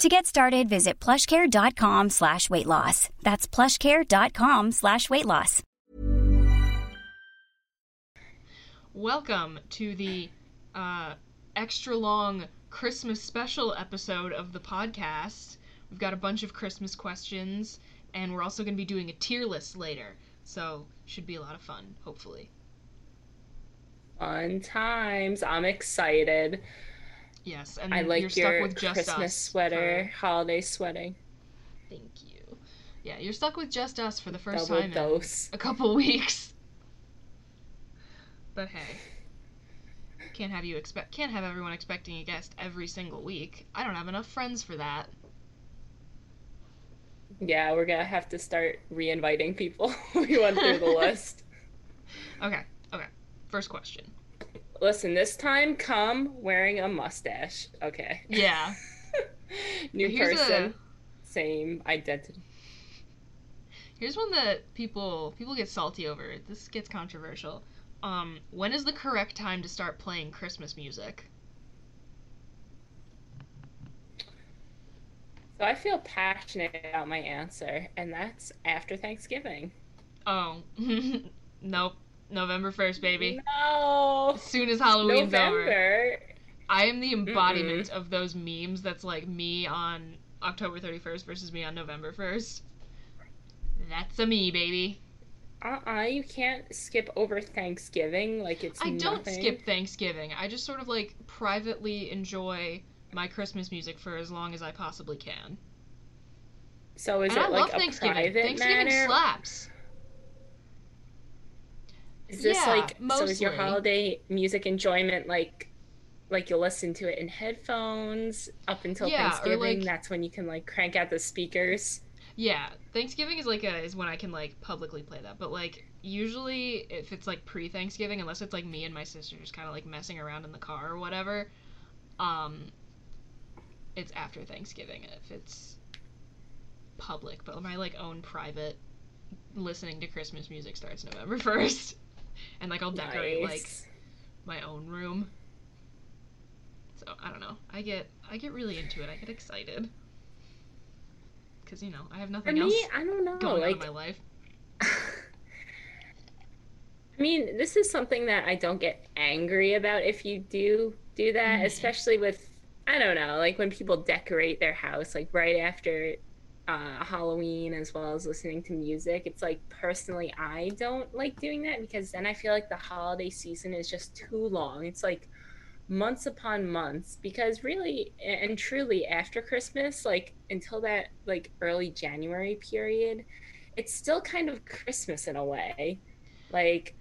To get started, visit plushcare.com slash weight loss. That's plushcare.com slash weight loss. Welcome to the uh, extra long Christmas special episode of the podcast. We've got a bunch of Christmas questions, and we're also going to be doing a tier list later. So, should be a lot of fun, hopefully. Fun times. I'm excited. Yes, and I like you're your stuck with just Christmas us sweater, for- holiday sweating. Thank you. Yeah, you're stuck with just us for the first Double time dose. in a couple weeks. But hey, can't have you expect can't have everyone expecting a guest every single week. I don't have enough friends for that. Yeah, we're gonna have to start re-inviting people. we went through the list. Okay, okay. First question. Listen, this time come wearing a mustache. Okay. Yeah. New Here's a- person, same identity. Here's one that people people get salty over. This gets controversial. Um, when is the correct time to start playing Christmas music? So I feel passionate about my answer, and that's after Thanksgiving. Oh, nope. November 1st, baby. No. As soon as Halloween's over. November. I am the embodiment of those memes that's like me on October 31st versus me on November 1st. That's a me, baby. Uh-uh, you can't skip over Thanksgiving like it's I don't nothing. skip Thanksgiving. I just sort of like privately enjoy my Christmas music for as long as I possibly can. So is and it I like love a Thanksgiving. private Thanksgiving matter? slaps. Is this Yeah, like so is your holiday music enjoyment like like you'll listen to it in headphones up until Yeah, Thanksgiving? like- That's when you can like crank out the speakers. Yeah, Thanksgiving is like a is when I can like publicly play that. But like usually if it's like pre-Thanksgiving, unless it's like me and my sister just kind of like messing around in the car or whatever, um it's after Thanksgiving if it's public, but my like own private listening to Christmas music starts November 1st. And like I'll decorate like my own room. So, I don't know. I get I get really into it. I get excited. Cuz you know, I have nothing me, else I don't know. going on like in my life. I mean, this is something that I don't get angry about if you do do that, Mhm. especially with I don't know, like when people decorate their house like right after uh, Halloween as well as listening to music. It's like personally I don't like doing that because then I feel like the holiday season is just too long. It's like months upon months because really and truly after Christmas, like until that like early January period, it's still kind of Christmas in a way. Like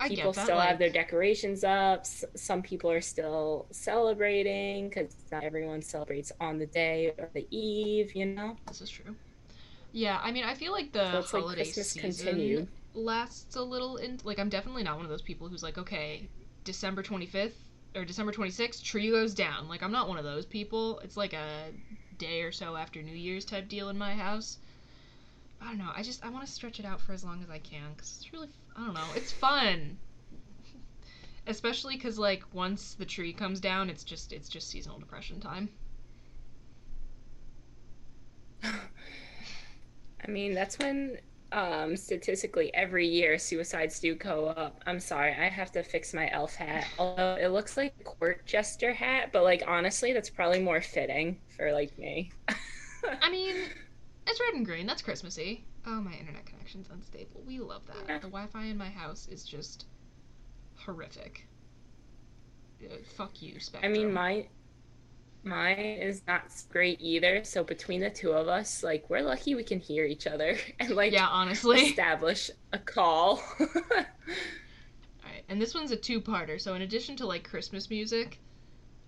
people that, still have their decorations up. S- some people are still celebrating because not everyone celebrates on the day or the eve, you know? This is true. Yeah, I mean, I feel like the So it's like holiday season continued. lasts a little. In like, I'm definitely not one of those people who's like, okay, December 25th or December 26th, tree goes down. Like, I'm not one of those people. It's like a day or so after New Year's type deal in my house. I don't know. I just I want to stretch it out for as long as I can because it's really I don't know. It's fun. Especially because like once the tree comes down, it's just it's just seasonal depression time. I mean, that's when um, statistically every year suicides do go up. I'm sorry, I have to fix my elf hat. Although it looks like a court jester hat, but like honestly, that's probably more fitting for like me. I mean, it's red and green. That's Christmassy. Oh, my internet connection's unstable. We love that. The Wi-Fi in my house is just horrific. Uh, fuck you, I mean, mine mine is not great either. So between the two of us, like we're lucky we can hear each other and like yeah, honestly. establish a call. Alright, and this one's a two-parter. So in addition to like Christmas music,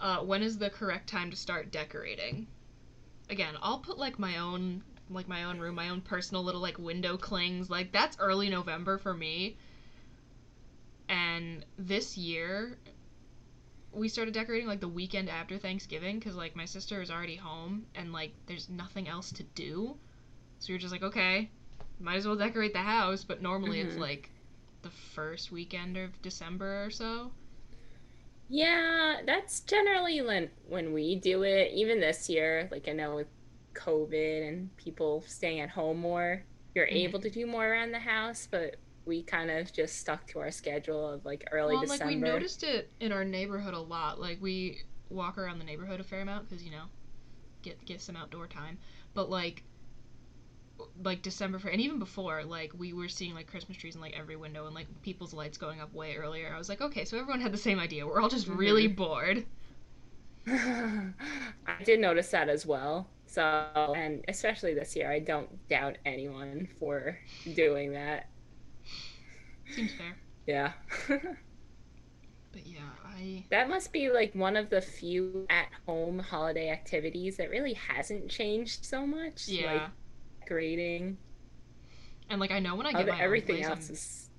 uh, when is the correct time to start decorating? Again, I'll put like my own like my own room, my own personal little like window clings. Like that's early November for me. And this year we started decorating like the weekend after Thanksgiving cuz like my sister is already home and like there's nothing else to do. So you're just like, okay, might as well decorate the house, but normally it's Mhm. like the first weekend of December or so. Yeah, that's generally when when we do it. Even this year, like I know with COVID and people staying at home more, you're Mhm. able to do more around the house, but we kind of just stuck to our schedule of like early well, and, like December. we noticed it in our neighborhood a lot. Like we walk around the neighborhood a fair amount because you know, get get some outdoor time. But like, like December for and even before, like we were seeing like Christmas trees in like every window and like people's lights going up way earlier. I was like, okay, so everyone had the same idea. We're all just really bored. I did notice that as well. So, and especially this year, I don't doubt anyone for doing that. Seems fair. Yeah. But yeah, I that must be like one of the few at home holiday activities that really hasn't changed so much. yeah. Like decorating. and like I know when I get my own everything place, else I'm, is.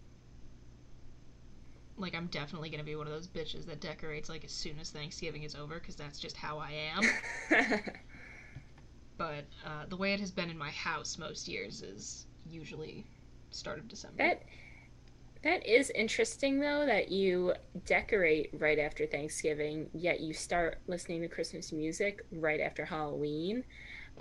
like I'm definitely gonna be one of those bitches that decorates like as soon as Thanksgiving is over because that's just how I am. but uh, the way it has been in my house most years is usually start of December. that that is interesting though that you decorate right after Thanksgiving, yet you start listening to Christmas music right after Halloween.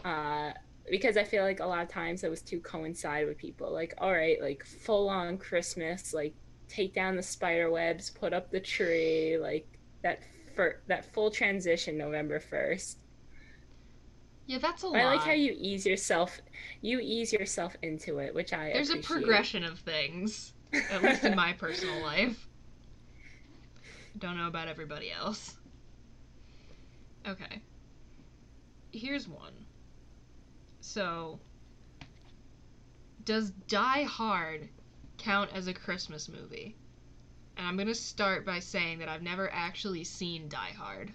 Uh, because I feel like a lot of times those two coincide with people. Like, all right, like full on Christmas, like take down the spider webs, put up the tree, like that for that full transition November first. Yeah, that's a lot. I like how you ease yourself you ease yourself into it, which I There's a progression of things, at least in my personal life. Don't know about everybody else. Okay. Here's one. So, does Die Hard count as a Christmas movie? And I'm going to start by saying that I've never actually seen Die Hard.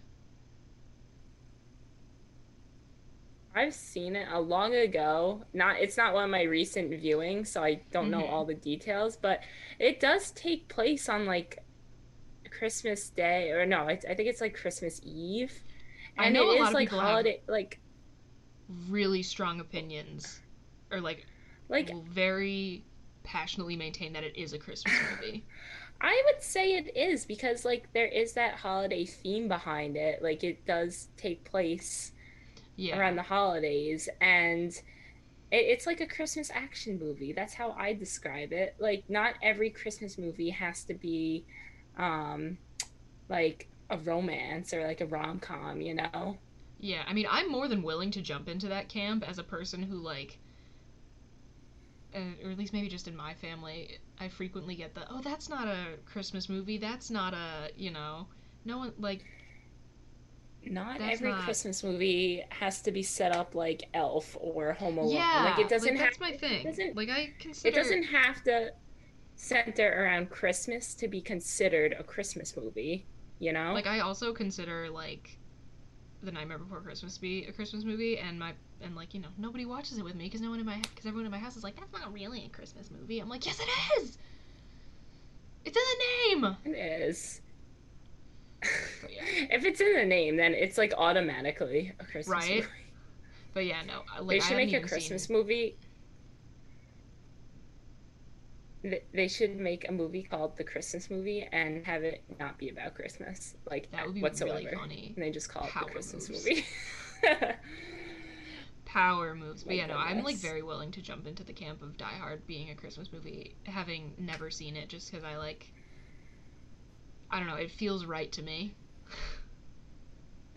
I've seen it a long ago. Not it's not one of my recent viewings, so I don't know Mhm. all the details, but it does take place on like Christmas Day or no, it's, I think it's like Christmas Eve. I And know it a lot of like holiday like Really strong opinions. Or, like, like very passionately maintain that it is a Christmas movie. I would say it is because like there is that holiday theme behind it. Like it does take place Yeah. around the holidays and it, it's like a christmas action movie that's how i describe it like not every christmas movie has to be um like a romance or like a rom-com you know Yeah, I mean, I'm more than willing to jump into that camp as a person who, like, uh, or at least maybe just in my family, I frequently get the, oh, that's not a Christmas movie. That's not a, you know, no one, like, not That's every not- christmas movie has to be set up like elf or home alone yeah, like it doesn't that's have my thing. doesn't- like, I consider, it doesn't have to center around christmas to be considered a christmas movie you know like, I also consider, like, The Nightmare Before Christmas be a Christmas movie, and my, and, like, you know, nobody watches it with me because no one in my, because everyone in my house is like, that's not really a Christmas movie. I'm like, yes, it is! It's in the name! it is yeah. if it's in the name then it's like automatically a christmas Right? movie But yeah, no. I- Like, they should make a Christmas seen- movie. Th- They should make a movie called The Christmas Movie and have it not be about Christmas, like That would be whatsoever. really funny. And they just call it Power The Christmas moves. Movie. Power moves. But My yeah, no, I'm like very willing to jump into the camp of Die Hard being a Christmas movie, having never seen it, just because I like. I don't know. It feels right to me.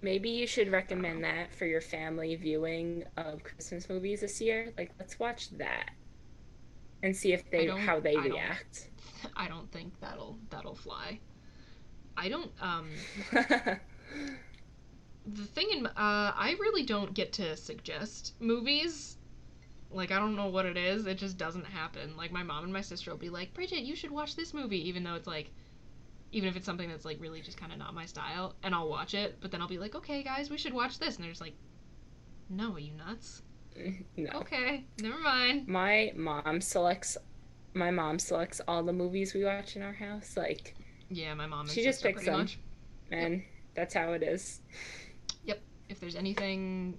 Maybe you should recommend that for your family viewing of Christmas movies this year. Like, let's watch that. and see if they how they I don't- react. I don't think that'll that'll fly. I don't um the thing in uh I really don't get to suggest movies. Like I don't know what it is. It just doesn't happen. Like my mom and my sister will be like, "Bridget, you should watch this movie," even though it's like even if it's something that's like really just kind of not my style, and I'll watch it, but then I'll be like, "Okay, guys, we should watch this." And they're just like, "No, are you nuts?" no. Okay, never mind. My mom selects my mom selects all the movies we watch in our house, like Yeah, my mom She just picks them. much. and that's how it is. Yep. If there's anything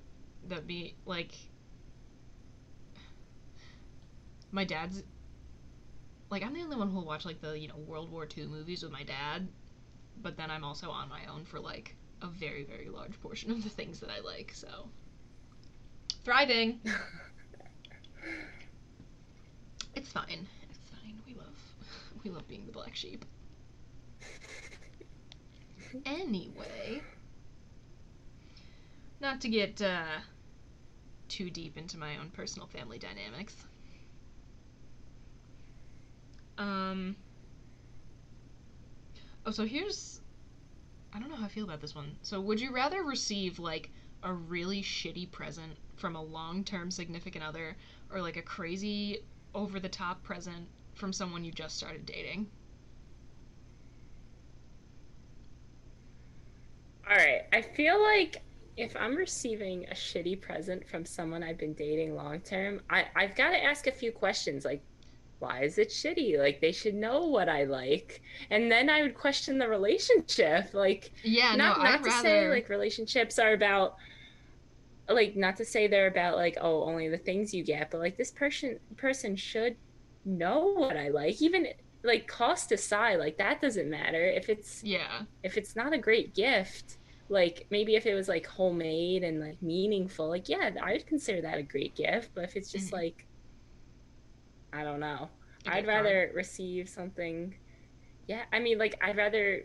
that be like my dad's like I'm the only one who'll watch like the you know World War II movies with my dad, but then I'm also on my own for like a very very large portion of the things that I like. So thriving. it's fine. It's fine. We love we love being the black sheep. Anyway, not to get uh, too deep into my own personal family dynamics. Um. Oh, so here's. I don't know how I feel about this one. So, would you rather receive, like, a really shitty present from a long term significant other, or, like, a crazy, over the top present from someone you just started dating? All right. I feel like if I'm receiving a shitty present from someone I've been dating long term, I I've got to ask a few questions like why is it shitty? Like they should know what I like. And then I would question the relationship. Like Yeah, not no, not I'd to rather. say like relationships are about like not to say they're about like oh only the things you get, but like this person person should know what I like. Even like cost aside, like that doesn't matter. If it's yeah. if it's not a great gift, like maybe if it was like homemade and like meaningful, like yeah, I'd consider that a great gift. But if it's just Mhm. like, I don't know, I'd rather receive something. Yeah, I mean, like I'd rather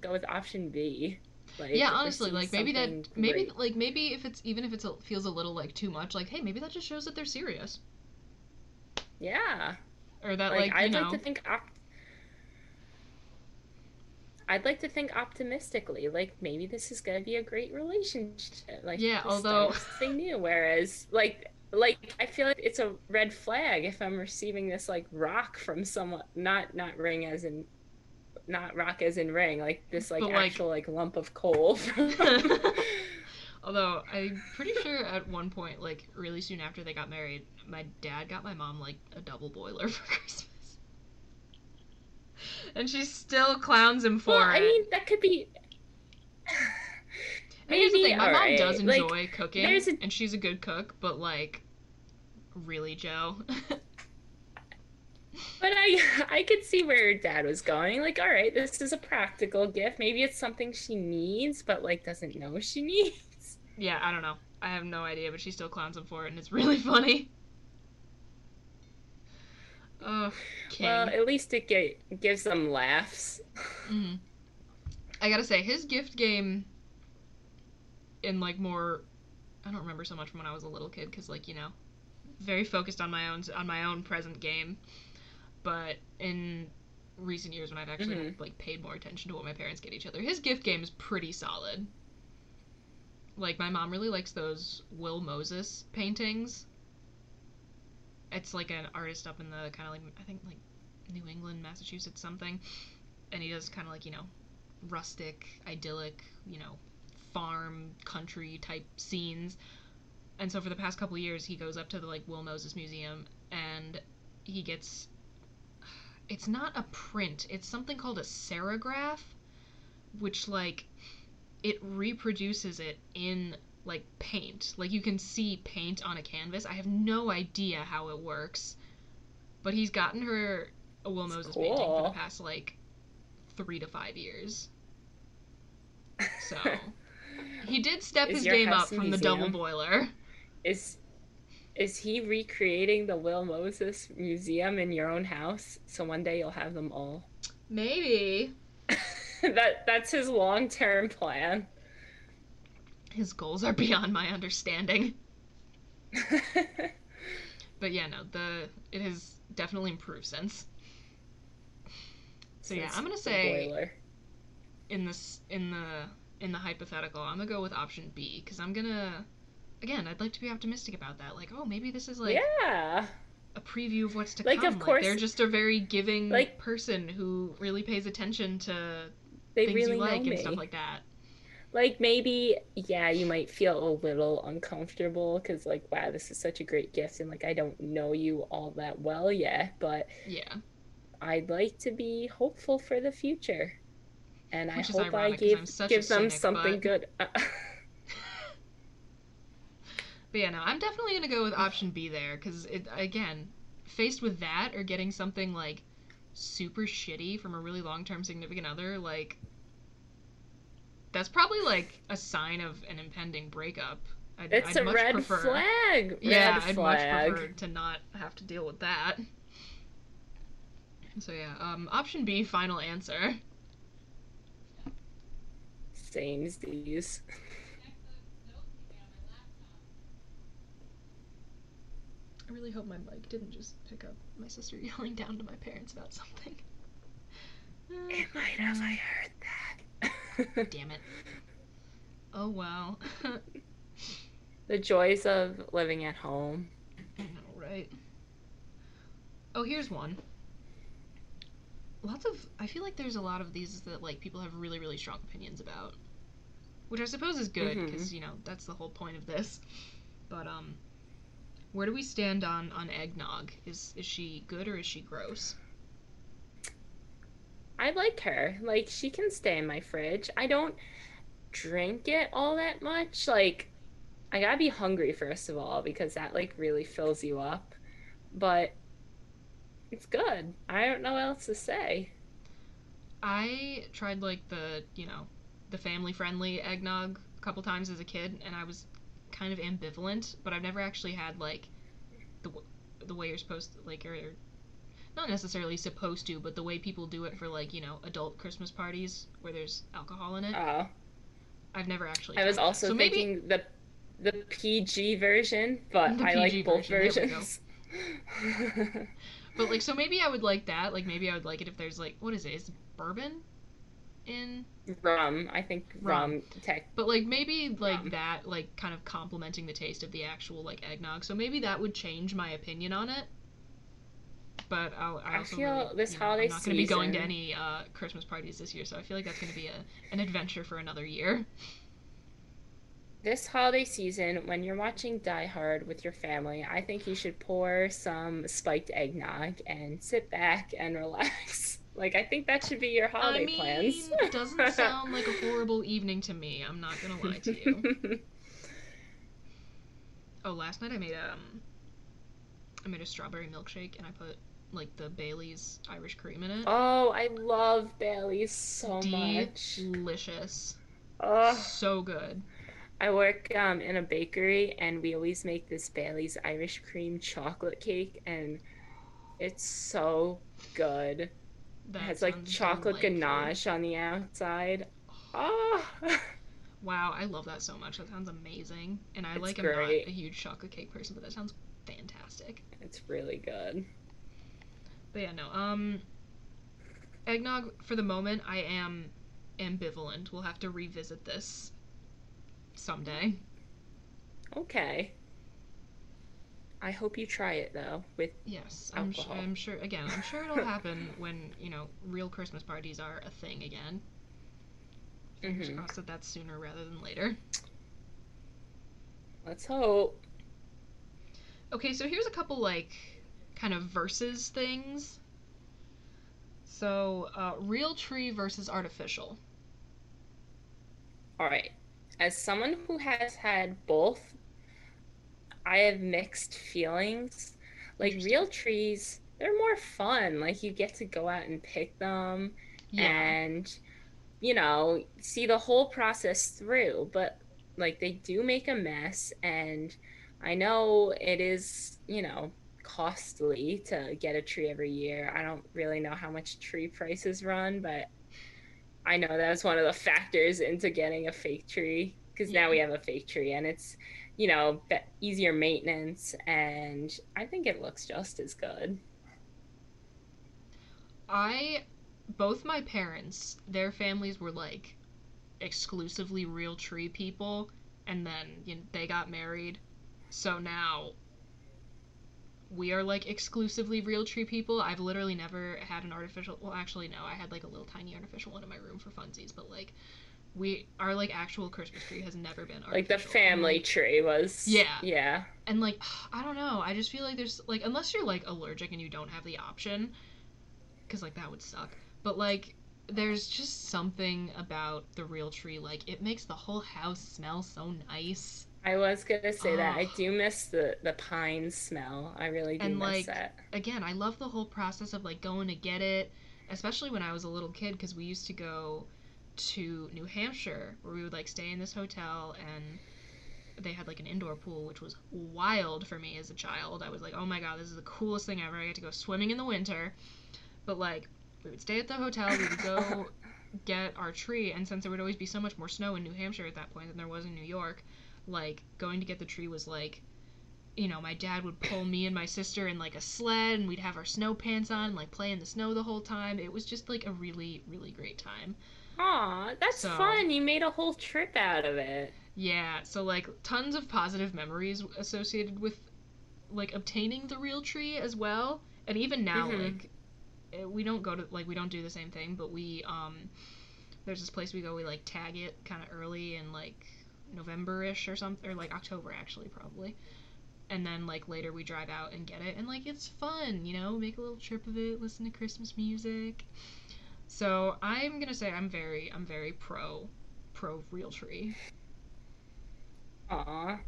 go with option B. Like, yeah honestly like maybe that maybe great. like maybe if it's even if it feels a little like too much like hey maybe that just shows that they're serious yeah. or that like, like, I'd know like to think op- I'd like to think optimistically, like maybe this is gonna be a great relationship. Like Yeah, although- something new. Whereas like like I feel like it's a red flag if I'm receiving this like rock from someone not not ring as in not rock as in ring, like this like like- actual like lump of coal from although i'm pretty sure at one point like really soon after they got married my dad got my mom like a double boiler for christmas. And she still clowns him for Well, I mean that could be And here's the maybe, thing my mom alright, does like, enjoy cooking a- and she's a good cook but like really joe But I I could see where dad was going. Like, all right, this is a practical gift. Maybe it's something she needs, but like doesn't know she needs. yeah i don't know i have no idea but she still clowns him for it and it's really funny oh king. Well, at least it get, gives them laughs. Mhm. I gotta say, his gift game in like more I don't remember so much from when I was a little kid because like, you know, very focused on my own on my own present game. But in recent years when I've actually Mhm. like paid more attention to what my parents get each other, his gift game is pretty solid. Like my mom really likes those Will Moses paintings. It's like an artist up in the kind of like I think like New England, Massachusetts something, and he does kind of like you know rustic, idyllic, you know, farm country type scenes. And so for the past couple years, he goes up to the like Will Moses Museum and he gets it's not a print, it's something called a serigraph, which like it reproduces it in like paint. Like you can see paint on a canvas. I have no idea how it works. But he's gotten her a Will That's Moses painting for the past like three to five years. So he did step Is his game up from the double boiler. Is is he recreating the Will Moses Museum in your own house? So one day you'll have them all. Maybe that that's his long term plan. his goals are beyond my understanding. But yeah, no, the it has definitely improved since. So yeah, I'm gonna say boiler. in this in the in the hypothetical, I'm gonna go with option B because I'm gonna again, I'd like to be optimistic about that. Like, oh, maybe this is like yeah. a preview of what's to come. Like, come. of course- they're just a very giving like- person who really pays attention to They things really you like and me. stuff like that. like maybe yeah you might feel a little uncomfortable because like wow this is such a great gift and like i don't know you all that well yet but Yeah, i'd like to be hopeful for the future and Which i hope i ironic 'cause I'm gave give them something but- good but yeah, no, I'm definitely gonna go with option B there because it again, faced with that or getting something like super shitty from a really long term significant other, like that's probably like a sign of an impending breakup. I'd, it's I'd a much red prefer, flag Yeah, red I'd much prefer to not have to deal with that. So yeah, um, option B, final answer. same as these I really hope my mic didn't just pick up my sister yelling down to my parents about something. it might have i heard that Damn it. Oh well. the joys of living at home I know, right? Oh, here's one. Lots of. I feel like there's a lot of these that like people have really, really strong opinions about, which I suppose is good because you know that's the whole point of this. But um, where do we stand on on eggnog? Is is she good or is she gross? I like her. Like she can stay in my fridge. I don't drink it all that much. Like I gotta be hungry first of all because that like really fills you up. But it's good. I don't know what else to say. I tried like the you know the family friendly eggnog a couple times as a kid, and I was kind of ambivalent. But I've never actually had like the the way you're supposed to like or not necessarily supposed to, but the way people do it for like you know adult Christmas parties where there's alcohol in it. Oh, I've never actually. I was also so maybe thinking the the PG version, but The I like PG both version, versions. But like, so maybe I would like that. Like, maybe I would like it if there's like, what is it? Is it bourbon in? rum, I think Rum. rum tech. But like maybe like Rum. that, like kind of complementing the taste of the actual like eggnog. So maybe that would change my opinion on it. But I'll, I I also feel really, this you know, holiday I'm not going to be going to any uh, Christmas parties this year, so I feel like that's going to be a, an adventure for another year. This holiday season, when you're watching Die Hard with your family, I think you should pour some spiked eggnog and sit back and relax. Like, I think that should be your holiday I mean, plans. it doesn't sound like a horrible evening to me. I'm not going to lie to you. Oh, last night I made um I made a strawberry milkshake and I put like the Bailey's Irish cream in it. oh, I love Bailey's so much. Delicious. Oh, So good. I work um, in a bakery, and we always make this Bailey's Irish cream chocolate cake, and it's so good. It That has like chocolate delightful. ganache on the outside. Oh, Wow, I love that so much. That sounds amazing. And I It's like am not a huge chocolate cake person, but that sounds fantastic. it's really good. But yeah, no. Um eggnog for the moment I am ambivalent. We'll have to revisit this someday. Okay. I hope you try it though. With Yes, I'm, sh- I'm sure. Again, I'm sure it'll happen when you know real Christmas parties are a thing again. Fingers Mhm. crossed that that's sooner rather than later. let's hope. Okay, so here's a couple like kind of versus things. So, uh, real tree versus artificial. All right. As someone who has had both, I have mixed feelings. Like real trees, they're more fun. Like you get to go out and pick them Yeah. and you know, see the whole process through, but like they do make a mess and I know it is, you know, costly to get a tree every year. I don't really know how much tree prices run, but I know that's one of the factors into getting a fake tree because now we have a fake tree and it's, you know, easier maintenance and I think it looks just as good. I both my parents, their families were like exclusively real tree people and then you know, they got married. So now we are like exclusively real tree people. I've literally never had an artificial. Well, actually, no. I had like a little tiny artificial one in my room for funsies, but like we our like actual Christmas tree has never been. Like the family tree was. Yeah. Yeah. And like I don't know. I just feel like there's like unless you're like allergic and you don't have the option, because like that would suck. But like there's just something about the real tree. Like it makes the whole house smell so nice. I was gonna say that I do miss the the pine smell. I really do And, miss like, that. again, I love the whole process of like going to get it, especially when I was a little kid because we used to go to New Hampshire where we would like stay in this hotel and they had like an indoor pool which was wild for me as a child. I was like, "Oh my god, this is the coolest thing ever. I get to go swimming in the winter." But like we would stay at the hotel, we would go get our tree and since there would always be so much more snow in New Hampshire at that point than there was in New York, like going to get the tree was like you know, my dad would pull me and my sister in like a sled and we'd have our snow pants on and like play in the snow the whole time. It was just like a really, really great time. Aw, that's So- fun. You made a whole trip out of it. Yeah, so like tons of positive memories associated with like obtaining the real tree as well. And even now, Mhm. like eh, we don't go to like we don't do the same thing, but we um there's this place we go, we like tag it kind of early in like November-ish or something, or like October actually probably. And then like later we drive out and get it, and like it's fun, you know, make a little trip of it, listen to Christmas music. So I'm gonna say I'm very I'm very pro pro real tree. Aw.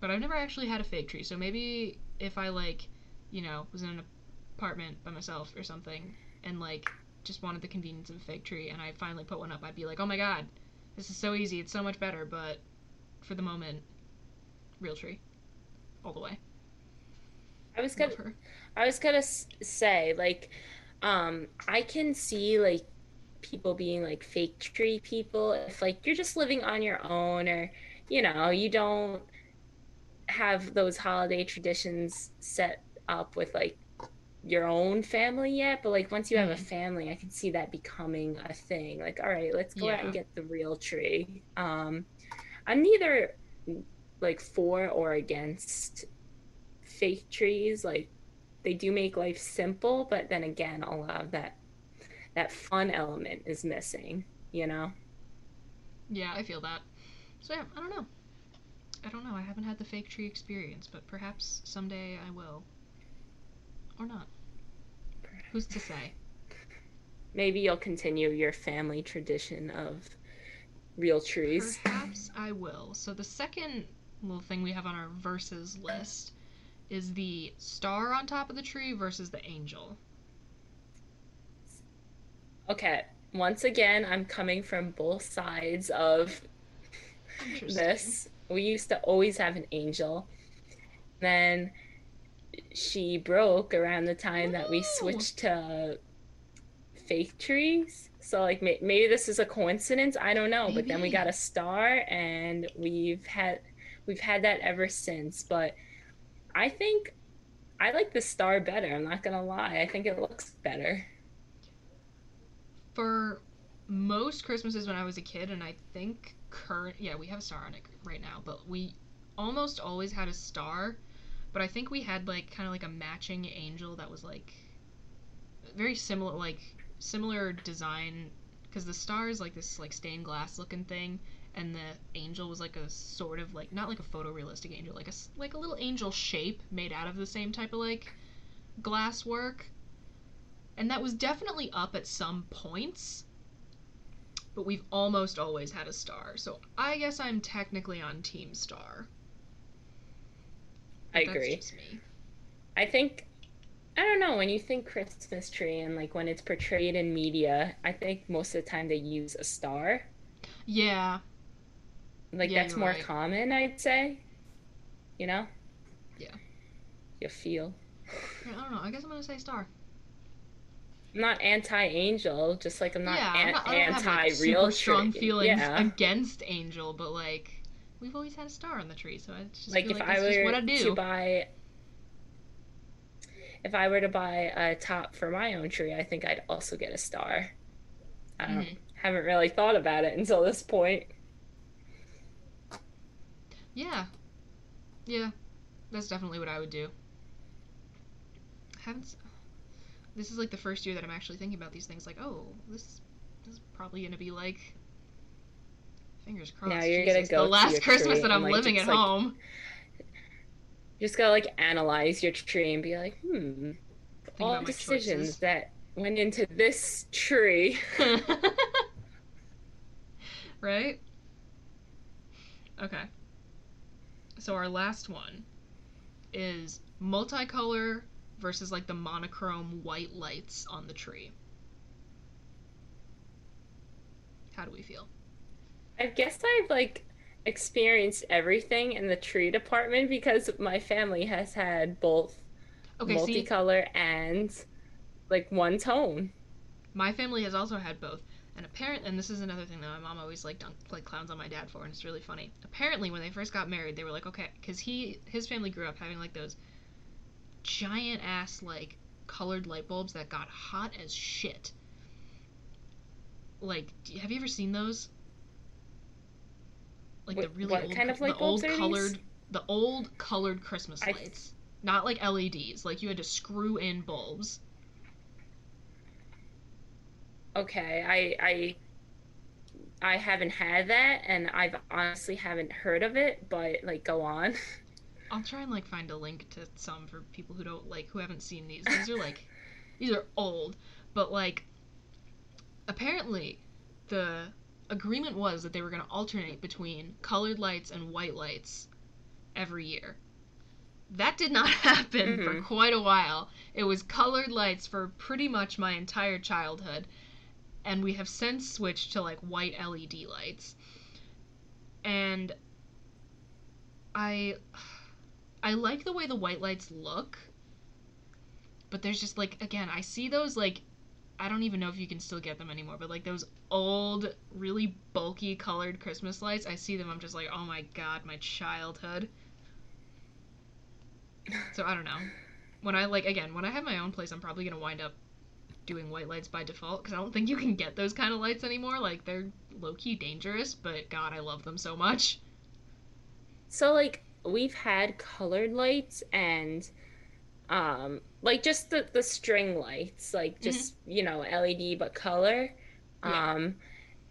but I've never actually had a fake tree. So maybe if I like, you know, was in an apartment by myself or something and like just wanted the convenience of a fake tree and I finally put one up, I'd be like, "Oh my god, this is so easy. It's so much better." But for the moment, real tree. All the way. I was gonna I was gonna say like, um, I can see like people being like fake tree people. If like you're just living on your own or you know you don't have those holiday traditions set up with like your own family yet but like once you have a Mhm. family i can see that becoming a thing. Like all right let's go out and get the real tree. Um i'm neither like for or against fake trees like they do make life simple but then again a lot of that that fun element is missing you know Yeah, I feel that. So yeah, I don't know. I don't know. I haven't had the fake tree experience, but perhaps someday I will. Or not. Who's to say? maybe you'll continue your family tradition of real trees Perhaps I will. So the second little thing we have on our versus list is the star on top of the tree versus the angel. okay once again i'm coming from both sides of this. We used to always have an angel. Then she broke around the time that we switched to fake trees. So like may- maybe this is a coincidence i don't know but then we got a star and we've had we've had that ever since but i think i like the star better i'm not gonna lie i think it looks better For most Christmases when I was a kid, and I think current, yeah, we have a star on it right now, but we almost always had a star. But I think we had like kind of like a matching angel that was like very similar, like similar design, because the star is like this like stained glass looking thing, and the angel was like a sort of like not like a photorealistic angel, like a like a little angel shape made out of the same type of like glass work. And that was definitely up at some points, but we've almost always had a star. So I guess I'm technically on Team Star. i That's agree. I think I don't know when you think Christmas tree and like when it's portrayed in media, I think most of the time they use a star. Yeah, Like Yeah, that's more right. common, I'd say. You know? Yeah. You feel. Yeah, I don't know. I guess I'm gonna say Star. I'm not anti-angel, just like I'm not, yeah, an- I'm not, I don't have, like, anti-real super strong feelings Yeah. against Angel, but like we've always had a star on the tree, so I just like if like I were what I do. to buy if I were to buy a top for my own tree, I think I'd also get a star. I don't Mhm. haven't really thought about it until this point. Yeah. Yeah. That's definitely what I would do. Haven't. s- This is like the first year that I'm actually thinking about these things. Like, oh, this, this is probably gonna be like. Fingers crossed. Now you're gonna go the last Christmas that I'm like, living at like, home. You just gotta like analyze your tree and be like, hmm, all about decisions choices. that went into this tree. right? Okay. So our last one is multicolor versus like the monochrome white lights on the tree. How do we feel? I guess I've like experienced everything in the tree department because my family has had both Okay, see, multicolor and like one tone. my family has also had both. And apparent, and this is another thing that my mom always like dunk, like clowns on my dad for, and it's really funny. Apparently, when they first got married, they were like, okay, because he his family grew up having like those giant ass like colored light bulbs that got hot as shit. Like, do- have you ever seen those? Like the really old, kind of the old these? colored, the old colored Christmas I- lights, not like LEDs. Like you had to screw in bulbs. Okay, I I I haven't had that and I've honestly haven't heard of it, but like go on. I'll try and like find a link to some for people who don't like who haven't seen these. These are like these are old, but like apparently the agreement was that they were going to alternate between colored lights and white lights every year. That did not happen for Mhm. quite a while. It was colored lights for pretty much my entire childhood. And we have since switched to like white LED lights. And I I like the way the white lights look. But there's just like again, I see those like I don't even know if you can still get them anymore, but like those old, really bulky colored Christmas lights, I see them, I'm just like, oh my god, my childhood. So I don't know. When I like again, when I have my own place, I'm probably gonna wind up doing white lights by default because I don't think you can get those kind of lights anymore. Like they're low key dangerous, but God, I love them so much. So like we've had colored lights and um like just the the string lights, like just, you know, LED but color. Yeah. Um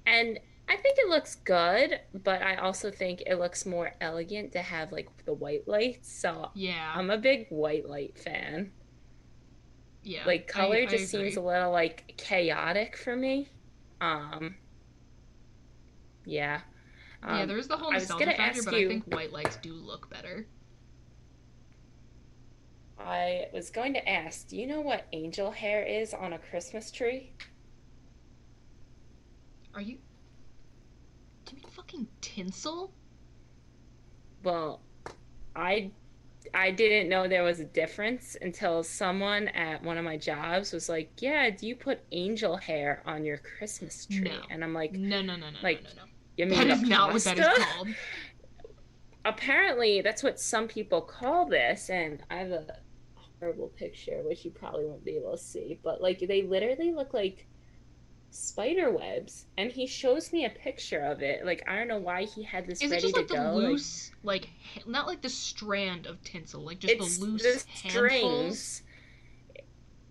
and I think it looks good, but I also think it looks more elegant to have like the white lights. So Yeah, I'm a big white light fan. Yeah. Like color I just agree. seems a little like chaotic for me. Um yeah. yeah, Um, there is the whole I was nostalgia gonna factor, ask but I think white lights do look better. I was going to ask, do you know what angel hair is on a Christmas tree? Are you? Do you mean fucking tinsel? Well, I I didn't know there was a difference until someone at one of my jobs was like, "Yeah, do you put angel hair on your Christmas tree?" No. And I'm like, No, no, no, no, Like, no, no, no. "You mean That is not what that is called. Apparently, that's what some people call this, and I have a horrible picture which you probably won't be able to see, but like they literally look like spider webs and he shows me a picture of it like i don't know why he had this Is it just like to the go like- loose, like, not like the strand of tinsel, like just it's the loose the strings.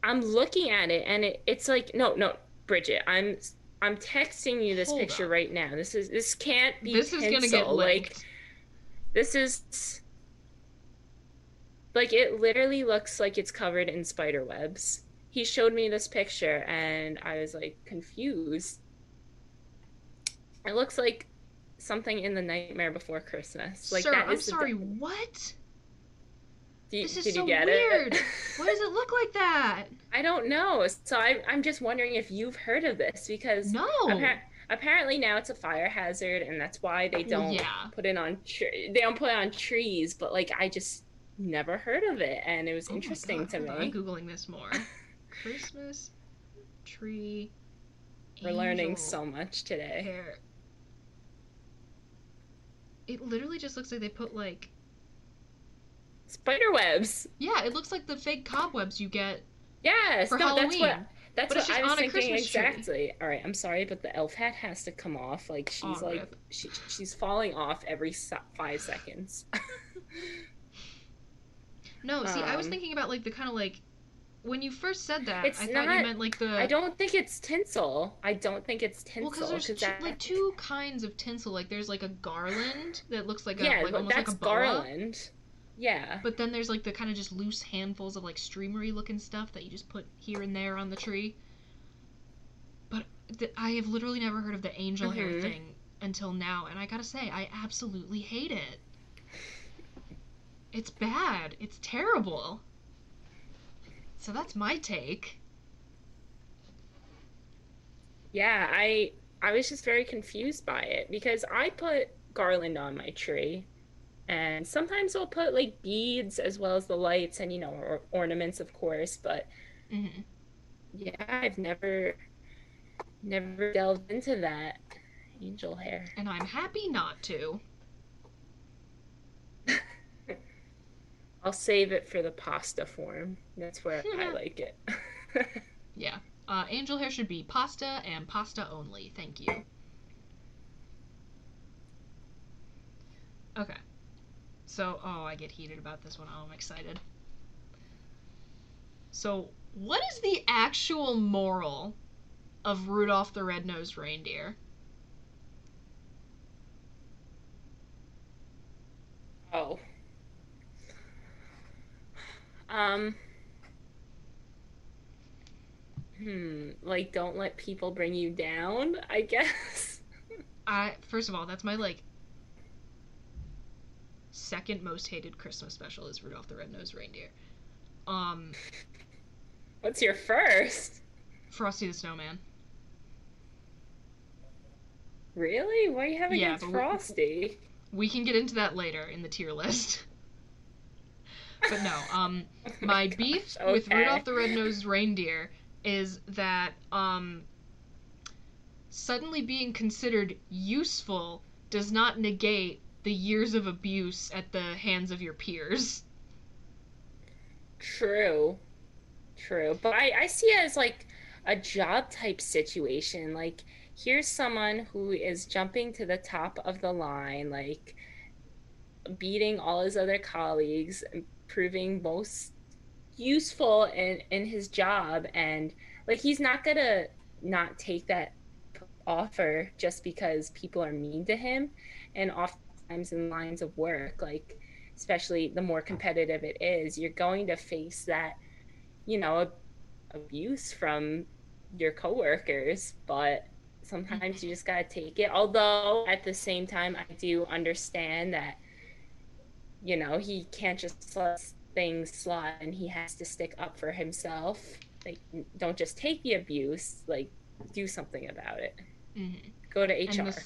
I'm looking at it and it, it's like no no Bridget I'm I'm texting you this Hold picture up. right now. This is this can't be This is gonna get tinsel. like this is like it literally looks like it's covered in spider webs. He showed me this picture and I was like confused. It looks like something in the Nightmare Before Christmas. Like Sir, that I'm is the- sorry. What? Do you- This is did so you get weird. it? Why does it look like that? I don't know. So I, I'm just wondering if you've heard of this because No. appar- apparently now it's a fire hazard, and that's why they don't yeah. put it on. Tre- they don't put it on trees. But like, I just never heard of it, and it was Oh interesting to me. I'm googling this more. Christmas tree. We're learning so much today. hair. It literally just looks like they put like spider webs. Yeah, it looks like the fake cobwebs you get Yes, for no, Halloween. that's what that's But what I was thinking exactly. All right, I'm sorry, but the elf hat has to come off. Like she's Aw, like she, she's falling off every five seconds. No, see, I was Um, thinking about like the kind of like when you first said that, It's I thought not- you meant like the I don't think it's tinsel. I don't think it's tinsel. well, because there's two, that- like two kinds of tinsel. Like there's like a garland that looks like a yeah, like almost that's like a boa. garland. Yeah. But then there's like the kind of just loose handfuls of like streamery looking stuff that you just put here and there on the tree. But th- I have literally never heard of the angel hair Mhm. thing until now, and I gotta say, I absolutely hate it. It's bad. It's terrible. So that's my take. Yeah, I I was just very confused by it because I put garland on my tree, and sometimes I'll put like beads as well as the lights and you know or, ornaments, of course. But hmm yeah, I've never never delved into that angel hair. And I'm happy not to. I'll save it for the pasta form. That's where I like it. Yeah. Uh, angel hair should be pasta and pasta only. Thank you. Okay. So, oh, I get heated about this one. Oh, I'm excited. So, what is the actual moral of Rudolph the Red-Nosed Reindeer? oh. Um. Hmm. Like, don't let people bring you down. I guess. I first of all, that's my like second most hated Christmas special is Rudolph the Red-Nosed Reindeer. Um, What's your first? Frosty the Snowman. Really? Why do you having Yeah, but we- Frosty? We can get into that later in the tier list. But no, um, Oh my gosh, beef with okay. Rudolph the Red-Nosed Reindeer is that um, suddenly being considered useful does not negate the years of abuse at the hands of your peers. True. True. But I, I see it as like a job type situation. Like, here's someone who is jumping to the top of the line, like beating all his other colleagues, and proving most useful in, in his job. And like, he's not gonna not take that offer just because people are mean to him. And oftentimes in lines of work, like, especially the more competitive it is, you're going to face that, you know, abuse from your coworkers. But sometimes you just gotta take it. Although at the same time, I do understand that, you know, he can't just let things slide and he has to stick up for himself. Like, don't just take the abuse. Like, do something about it. Mm-hmm. Go to HR. The,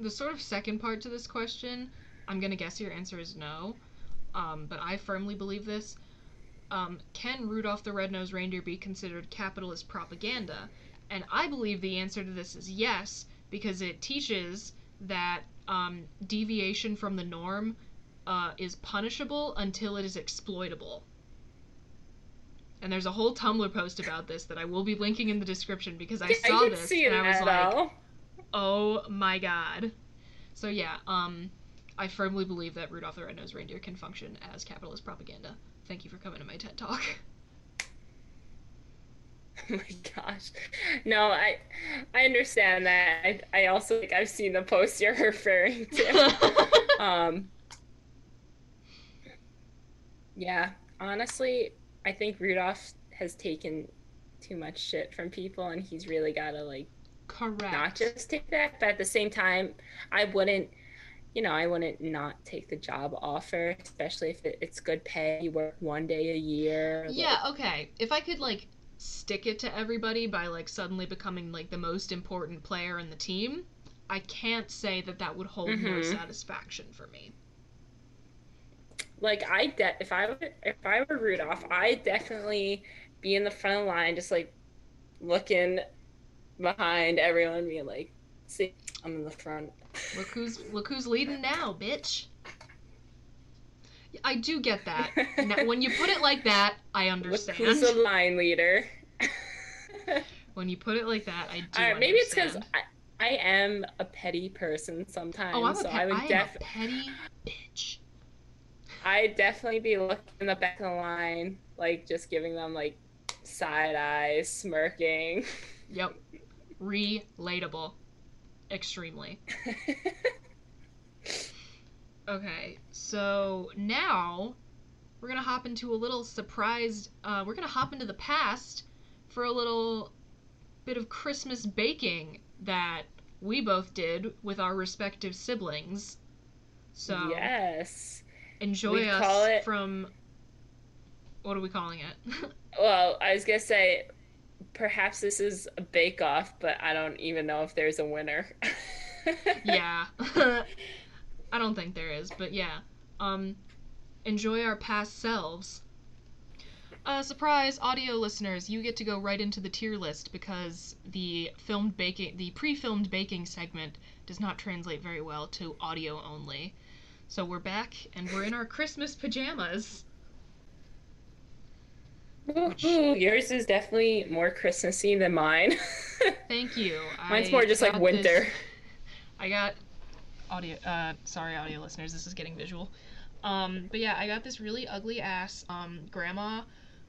the sort of second part to this question, I'm gonna guess your answer is no, um, but I firmly believe this. Um, can Rudolph the Red-Nosed Reindeer be considered capitalist propaganda? And I believe the answer to this is yes, because it teaches that um, deviation from the norm uh, is punishable until it is exploitable. And there's a whole Tumblr post about this that I will be linking in the description because I Yeah, saw can this see and I was like, though. Oh my god. So yeah, um, I firmly believe that Rudolph the Red-Nosed Reindeer can function as capitalist propaganda. Thank you for coming to my TED Talk. Oh my gosh. No, I I understand that. I, I also think I've seen the post you're referring to. um Yeah, honestly, I think Rudolph has taken too much shit from people and he's really got to like Correct. not just take that, but at the same time, I wouldn't you know, I wouldn't not take the job offer, especially if it, it's good pay. You work one day a year. like- Yeah, okay. If I could like stick it to everybody by like suddenly becoming like the most important player in the team, I can't say that that would hold more Mhm. satisfaction for me. Like I de- if I were if I were Rudolph, I'd definitely be in the front of the line, just like looking behind everyone, being like, "See, I'm in the front." Look who's look who's leading now, bitch. I do get that. Now, when you put it like that, I understand. Look who's the line leader. When you put it like that, I do. Maybe it's because. I, I am a petty person sometimes. Oh, I'm a, so pe- I would I am def- a petty bitch. I'd definitely be looking in the back of the line, like just giving them like side eyes, smirking. Yep. Relatable. Extremely. Okay, so now we're gonna hop into a little surprised. Uh, we're gonna hop into the past for a little bit of Christmas baking that we both did with our respective siblings. So yes. Enjoy we us it- from. What are we calling it? Well, I was gonna say perhaps this is a bake off, but I don't even know if there's a winner. yeah. I don't think there is, but yeah. Um, enjoy our past selves. Uh, surprise, audio listeners, you get to go right into the tier list because the filmed baking, the pre-filmed baking segment does not translate very well to audio only. So we're back and we're in our Christmas pajamas. Ooh, yours is definitely more Christmassy than mine. Thank you. Mine's I more just like winter. this- I got audio. Uh, sorry, audio listeners. This is getting visual. Um, but yeah, I got this really ugly ass um grandma,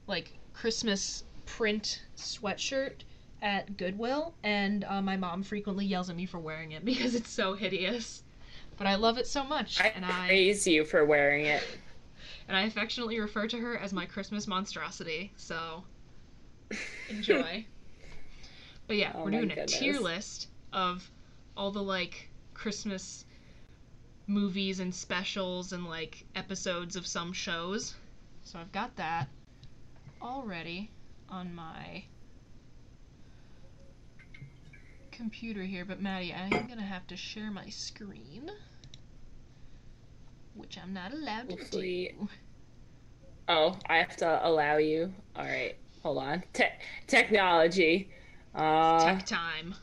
like Christmas print sweatshirt at Goodwill, and uh, my mom frequently yells at me for wearing it because it's so hideous. But I love it so much, I and I praise you for wearing it. and I affectionately refer to her as my Christmas monstrosity. So enjoy. but yeah, Oh we're doing a tier list of all the like Christmas movies and specials and like episodes of some shows. So I've got that already on my computer here, but Maddie, I'm gonna have to share my screen. Which I'm not allowed to Hopefully- do. Oh, I have to allow you. All right, hold on. Te- technology. Uh, Tech time.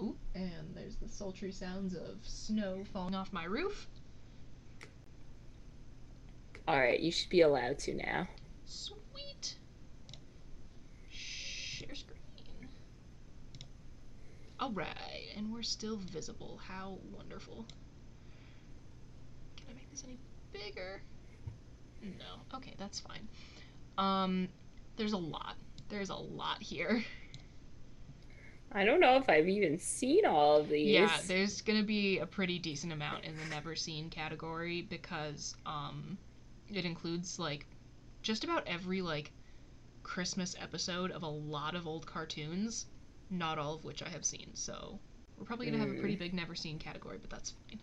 Ooh, and there's the sultry sounds of snow falling off my roof. all right, you should be allowed to now. Sweet. Share screen. Alright, and we're still visible. How wonderful. Can I make this any bigger? No. Okay, that's fine. Um, there's a lot. There's a lot here. I don't know if I've even seen all of these. Yeah, there's gonna be a pretty decent amount in the never seen category because um it includes like just about every like Christmas episode of a lot of old cartoons, not all of which I have seen. So we're probably gonna have a pretty big never seen category, but that's fine.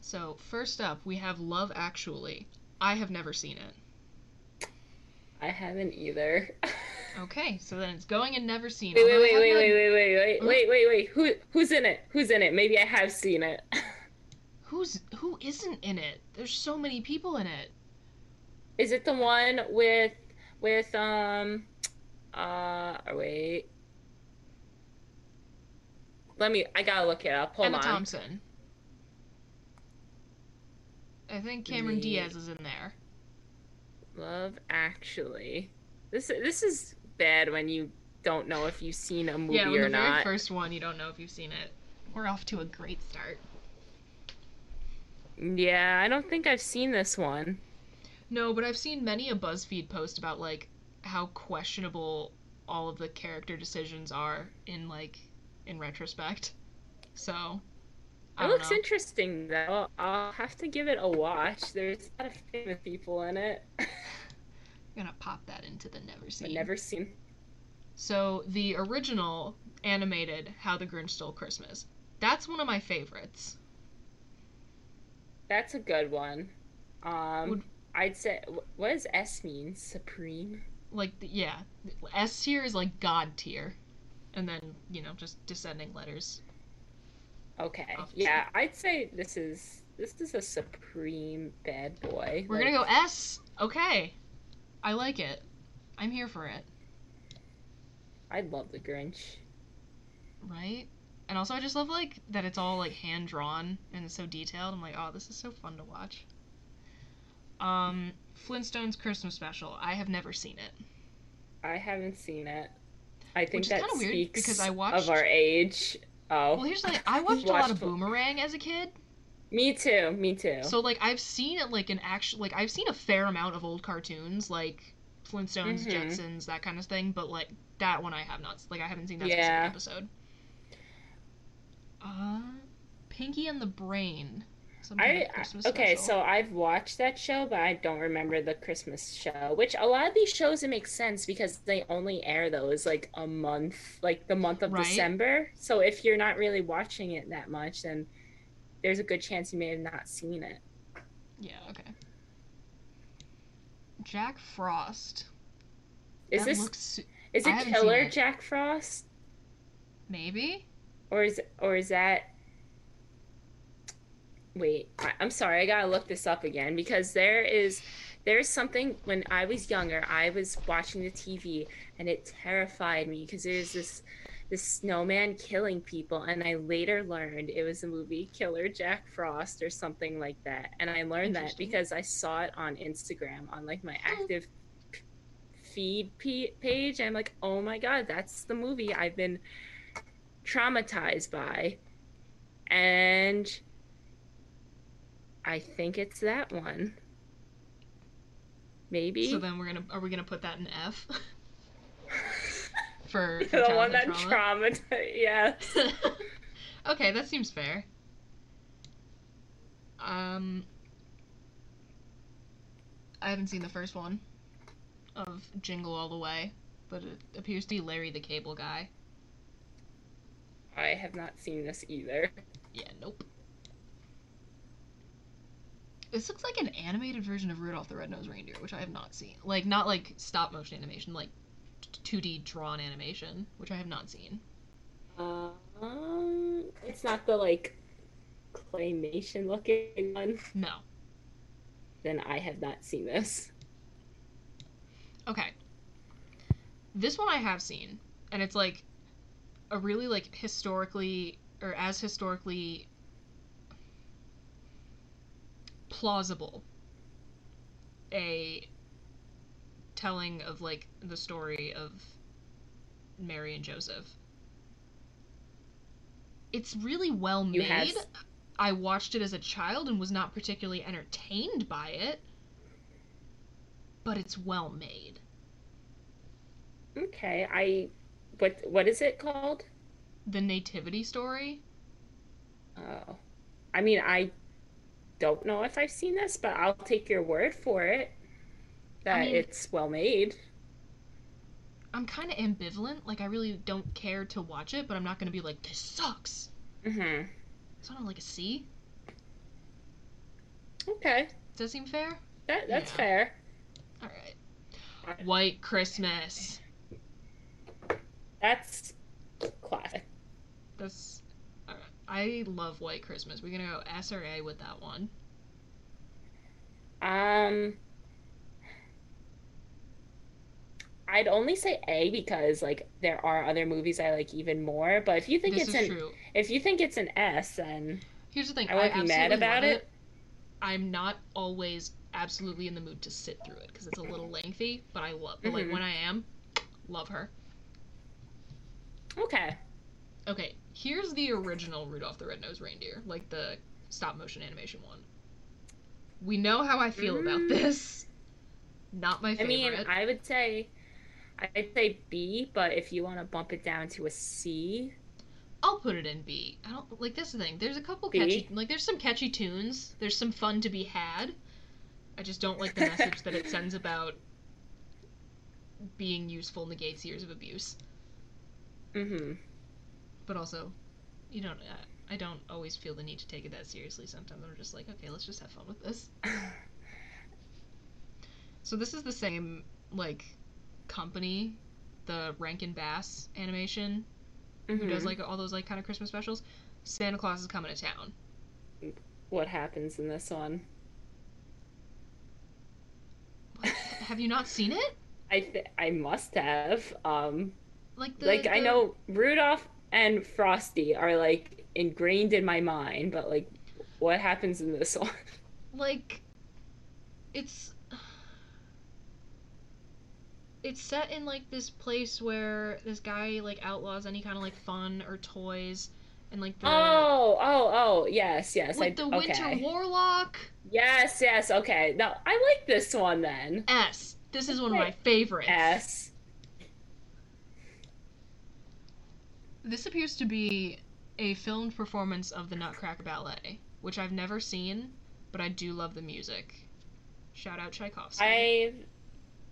So first up, we have Love Actually. I have never seen it. I haven't either. Okay, so then it's going and never seen. Wait, wait, although wait, wait, wait, wait, wait, wait, wait, wait, wait. Who, who's in it? Who's in it? Maybe I have seen it. Who's who isn't in it? There's so many people in it. Is it the one with, with um, uh, wait. Let me. I gotta look it up. Hold Emma on. Thompson. I think Cameron Me- Diaz is in there. Love Actually. This this is bad when you don't know if you've seen a movie yeah, or the very not. first one, you don't know if you've seen it. We're off to a great start. Yeah, I don't think I've seen this one. No, but I've seen many a BuzzFeed post about like how questionable all of the character decisions are in like in retrospect. So I It looks know. interesting though. I'll have to give it a watch. There's a lot of famous people in it. I'm gonna pop that into the never seen. I've never seen. So the original animated How the Grinch Stole Christmas. That's one of my favorites. That's a good one. Um, Would- I'd say. What does S mean? Supreme. like yeah s tier is like god tier and then you know just descending letters Okay. Yeah, I'd say this is this is a supreme bad boy. we're Like, gonna go s okay i like it i'm here for it I love the Grinch. right And also, I just love like that it's all like hand drawn and it's so detailed. I'm like, oh, this is so fun to watch. Um, Flintstones Christmas Special. I have never seen it. I haven't seen it. I think Which is that kinda weird, speaks because I of our age. Oh, Well, here's the thing. I watched a lot of Boomerang as a kid, me too. Me too. so like I've seen it like an actual like I've seen a fair amount of old cartoons like Flintstones, Mhm. Jetsons, that kind of thing. But like that one, I have not like I haven't seen that Yeah. specific episode. Uh, Pinky and the Brain. I okay, special. so I've watched that show, but I don't remember the Christmas show. Which a lot of these shows it makes sense because they only air those like a month, like the month of Right. December. So if you're not really watching it that much, then there's a good chance you may have not seen it. yeah, okay. Jack Frost. Is that this looks is it Killer it. Jack Frost maybe? or is or is that? Wait, I, I'm sorry, I gotta look this up again because there is there's something when I was younger, I was watching the TV and it terrified me because there's this this snowman killing people and I later learned it was the movie Killer Jack Frost or something like that. And I learned that because I saw it on Instagram on like my oh. active feed p- page. I'm like, "Oh my god, that's the movie I've been traumatized by." And I think it's that one. Maybe. So then we're gonna are we gonna put that in F? for, for the one that trauma? traumatized. Yeah. okay, that seems fair. Um, I haven't seen the first one of Jingle All the Way, but it appears to be Larry the Cable Guy. I have not seen this either. Yeah, nope. This looks like an animated version of Rudolph the Red-Nosed Reindeer, which I have not seen. Like, not like stop motion animation, like 2D drawn animation, which I have not seen. Um, it's not the like claymation looking one. No. Then I have not seen this. Okay. This one I have seen, and it's like a really like historically or as historically plausible a telling of like the story of Mary and Joseph. It's really well made. have- I watched it as a child and was not particularly entertained by it, but it's well made. Okay, I what what is it called? The nativity story? Oh. I mean, I don't know if I've seen this, but I'll take your word for it that mean- it's well made. I'm kind of ambivalent. Like, I really don't care to watch it, but I'm not going to be like, this sucks. Mm Mhm. So I don't like a C. Okay. Does that seem fair? That that's Yeah. fair. All right. White Christmas. That's classic. That's. I love White Christmas. We're going to go S or A with that one. Um, I'd only say A because like there are other movies I like even more. But if you think this it's an true. if you think it's an S, then Here's the thing. I won't be mad about love it. I'm not always absolutely in the mood to sit through it because it's a little lengthy, but I love. But like when I am, love her. okay. Okay, here's the original Rudolph the Red-Nosed Reindeer, like the stop motion animation one. We know how I feel about Mm. this. Not my favorite. I mean, I would say I'd say B, but if you want to bump it down to a C, I'll put it in B. I don't like this thing. There's a couple B? catchy like there's some catchy tunes. There's some fun to be had. I just don't like the message that it sends about being useful negates years of abuse. mm-hmm. But also, you don't I, I don't always feel the need to take it that seriously. Sometimes I'm just like, okay, let's just have fun with this. So this is the same like company, the Rankin Bass animation, who Mm-hmm. does like all those like kind of Christmas specials. Santa Claus is coming to town. what happens in this one? What? have you not seen it? I th- I must have. Um, Like the like I know Rudolph and Frosty are like ingrained in my mind, but like what happens in this one? Like it's it's set in like this place where this guy like outlaws any kind of like fun or toys and like the Oh, oh, oh, yes, yes. with I, the Winter okay. Warlock. Yes, yes, okay. No, I like this one then. S. This is one of my favorites. S. This appears to be a filmed performance of the Nutcracker Ballet, which I've never seen, but I do love the music. Shout out Tchaikovsky. I've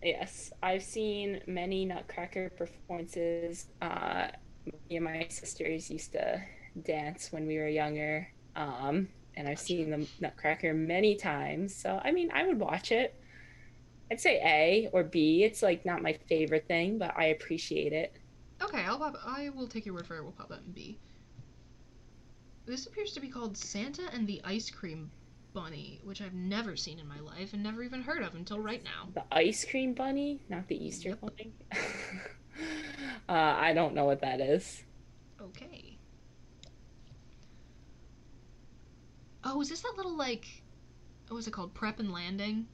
yes, I've seen many Nutcracker performances. Uh, me and my sisters used to dance when we were younger, um, and I've seen the Nutcracker many times. So I mean, I would watch it. I'd say A or B. It's like not my favorite thing, but I appreciate it. Okay, I'll pop. I will take your word for it. We'll pop that in B. This appears to be called Santa and the Ice Cream Bunny, which I've never seen in my life and never even heard of until right now. The ice cream bunny, not the Easter Yep. bunny. uh, I don't know what that is. Okay. Oh, is this that little like, what was it called? Prep and Landing.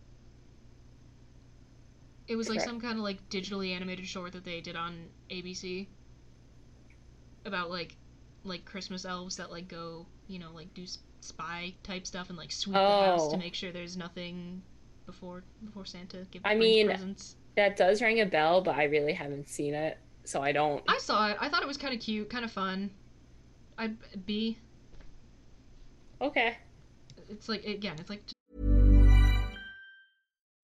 It was like some kind of like digitally animated short that they did on ABC. About like, like Christmas elves that like go, you know, like do spy type stuff and like sweep the house to Oh. make sure there's nothing before before Santa gives I mean, presents. That does ring a bell, but I really haven't seen it, so I don't. I saw it. I thought it was kind of cute, kind of fun. I B. Okay. It's like again, it's like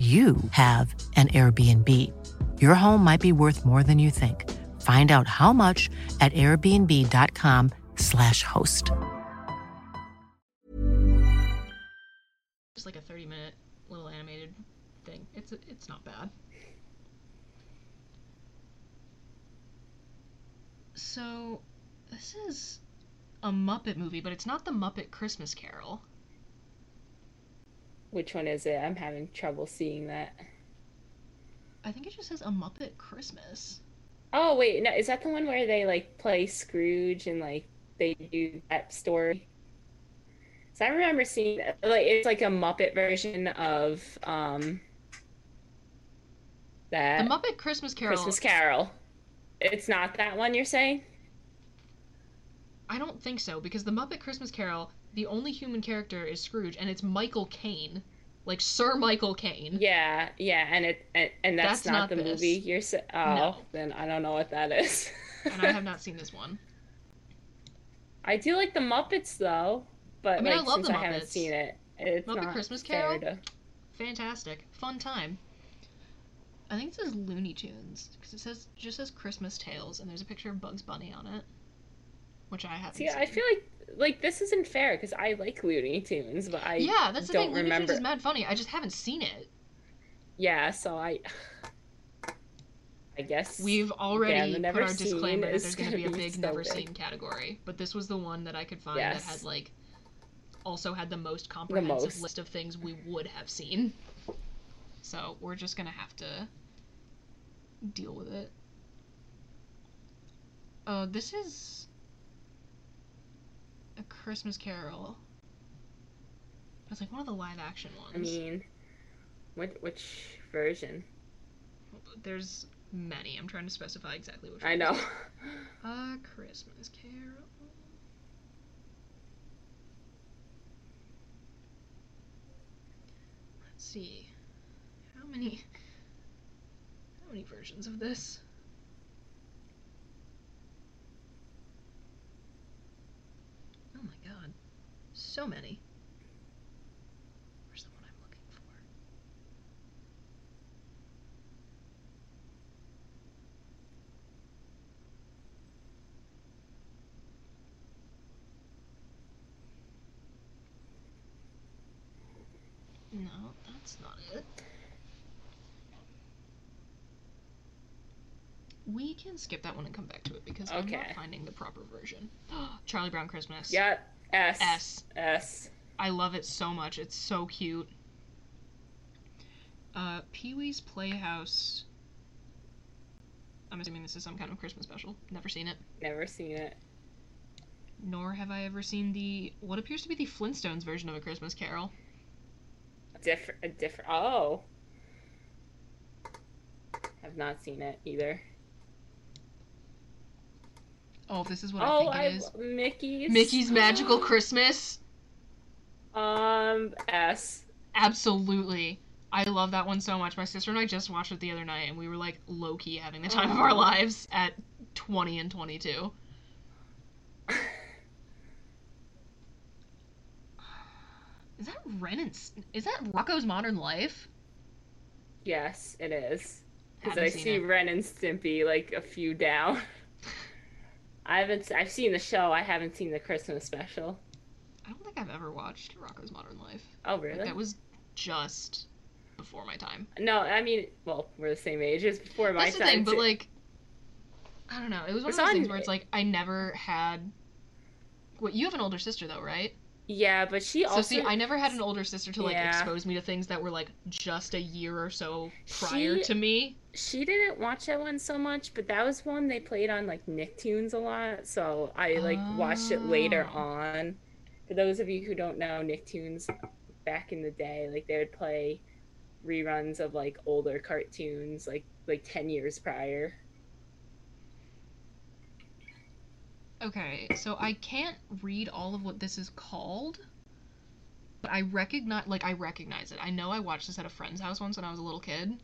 you have an Airbnb. Your home might be worth more than you think. Find out how much at airbnb.com/slash host. just like a 30 minute little animated thing. It's it's not bad. So, this is a Muppet movie, but it's not the Muppet Christmas Carol. Which one is it? I'm having trouble seeing that. I think it just says a Muppet Christmas. Oh wait, no, is that the one where they like play Scrooge and like they do that story? So I remember seeing like it's like a Muppet version of um that The Muppet Christmas Carol. Christmas Carol. It's not that one you're saying? I don't think so because the Muppet Christmas Carol, the only human character is Scrooge, and it's Michael Caine, like Sir Michael Caine. Yeah, yeah, and it and, and that's, That's not, not the this. movie you're saying. Oh, No. then I don't know what that is. and I have not seen this one. I do like the Muppets though, but I mean, I love since the I haven't seen it, it's Muppet Christmas Carol? to- Fantastic, fun time. I think it says Looney Tunes because it says just says Christmas Tales, and there's a picture of Bugs Bunny on it, which I haven't See, seen. I feel like like this isn't fair because I like Looney Tunes, but I yeah, that's the don't thing. Looney remember. Tunes is mad funny. I just haven't seen it. Yeah, so I I guess We've already the put our disclaimer that there's going to be a big so never big. seen category, but this was the one that I could find Yes. that had like also had the most comprehensive most. list of things we would have seen. So we're just gonna have to deal with it. Uh, this is a Christmas Carol. It's like one of the live action ones. I mean, which which version? There's many. I'm trying to specify exactly which. One. I one. know. A Christmas Carol. Let's see. How many how many versions of this? Oh my god. So many. Where's the one I'm looking for? No, that's not it. We can skip that one and come back to it because I'm Okay. not finding the proper version. Charlie Brown Christmas. yeah, S S. S. I love it so much. It's so cute. Uh, Pee Wee's Playhouse. I'm assuming this is some kind of Christmas special. Never seen it. Never seen it. Nor have I ever seen the what appears to be the Flintstones version of A Christmas Carol. Different, a different. Oh, I've not seen it either. Oh, this is what I Oh, think I it is. Mickey's. Mickey's Magical Christmas. Um, S. Absolutely. I love that one so much. My sister and I just watched it the other night and we were like low key having the time of our lives at 20 and 22. Is that Ren and is that Rocko's Modern Life? Yes, it is. Because I see it. Ren and Stimpy like a few down. I haven't. I've seen the show. I haven't seen the Christmas special. I don't think I've ever watched Rocko's Modern Life. Oh, Like, really? that was just before my time. No, I mean, well, we're the same age. It's before my time. That's the time. thing, but like, I don't know. It was one It's of those on- things where it's like I never had. What you have an older sister though, right? Yeah, but she also. So see, I never had an older sister to like Yeah. expose me to things that were like just a year or so prior She- to me. She didn't watch that one so much, but that was one they played on like Nicktoons a lot. So I like watched it later Oh. on. For those of you who don't know, Nicktoons back in the day, like they would play reruns of like older cartoons, like like ten years prior. Okay, so I can't read all of what this is called, but I recognize like I recognize it. I know I watched this at a friend's house once when I was a little kid.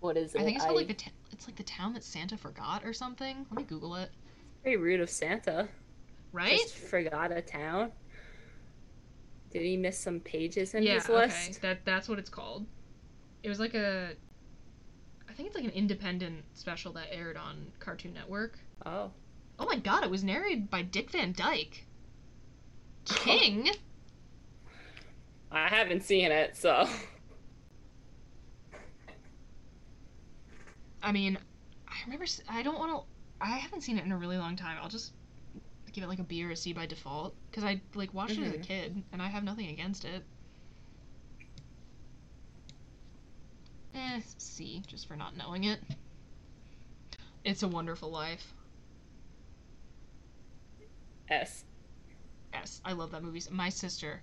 What is it? I think it's called like the ta- it's like the town that Santa forgot or something. Let me Google it. very rude of Santa. Right? Just forgot a town. Did he miss some pages in yeah. his Okay. That that's what it's called. It was like a. I think it's like an independent special that aired on Cartoon Network. Oh. Oh my god! It was narrated by Dick Van Dyke. King. I haven't seen it, so I mean, I remember. I don't want to. I haven't seen it in a really long time. I'll just give it like a B or a C by default because I like watched it as a Mhm. kid and I have nothing against it. Eh, C just for not knowing it. It's a Wonderful Life. S. Yes, I love that movie. My sister,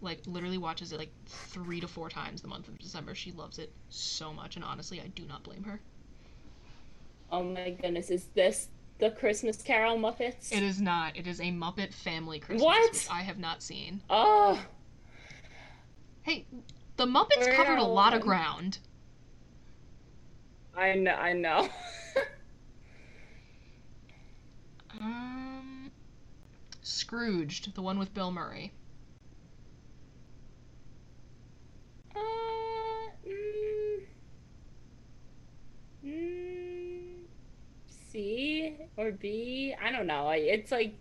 like, literally watches it like three to four times the month of December. She loves it so much, and honestly, I do not blame her. Oh my goodness, is this the Christmas Carol Muppets? It is not. It is a Muppet Family Christmas, What? I have not seen. Oh, Hey, the Muppets covered a lot of ground. I know, I know. Um, Scrooged, the one with Bill Murray. uh, mm, mm, C or B? I don't know. It's like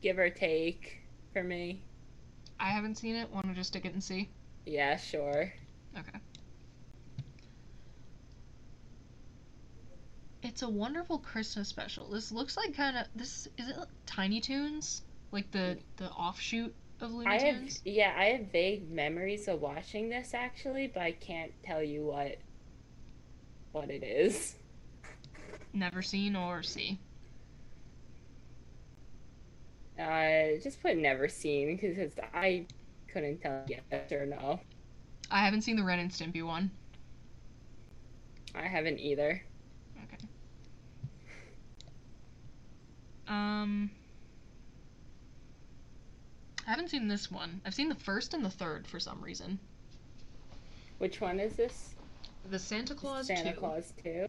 give or take for me. I haven't seen it. Want to just stick it and see? Yeah, sure. Okay. It's a wonderful Christmas special. This looks like kind of this is it like Tiny Toons, like the the offshoot of Looney I have Tunes. yeah, I have vague memories of watching this actually, but I can't tell you what what it is. Never seen or see. Uh, just put never seen because I couldn't tell yes or no. I haven't seen the Ren and Stimpy one. I haven't either. Okay. Um. I haven't seen this one. I've seen the first and the third for some reason. Which one is this? The Santa Claus Santa 2. Claus two.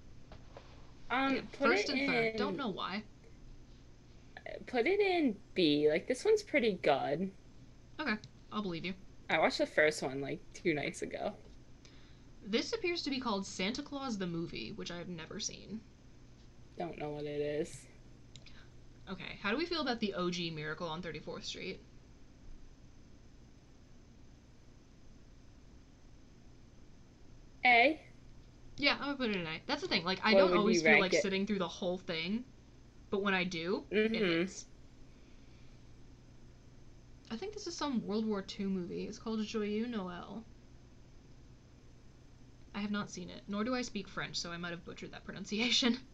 Um, Yeah, first and third. in- Don't know why. Put it in B. Like this one's pretty good. Okay, I'll believe you. I watched the first one like two nights ago. This appears to be called Santa Claus the Movie, which I've never seen. Don't know what it is. Okay, how do we feel about the OG Miracle on 34th Street? A. Yeah, I'm gonna put it in A. That's the thing. Like, I What don't always feel like it? sitting through the whole thing, but when I do, it Mhm. hits. I think this is some World War II movie. It's called Joyeux Noël. I have not seen it, nor do I speak French, so I might have butchered that pronunciation.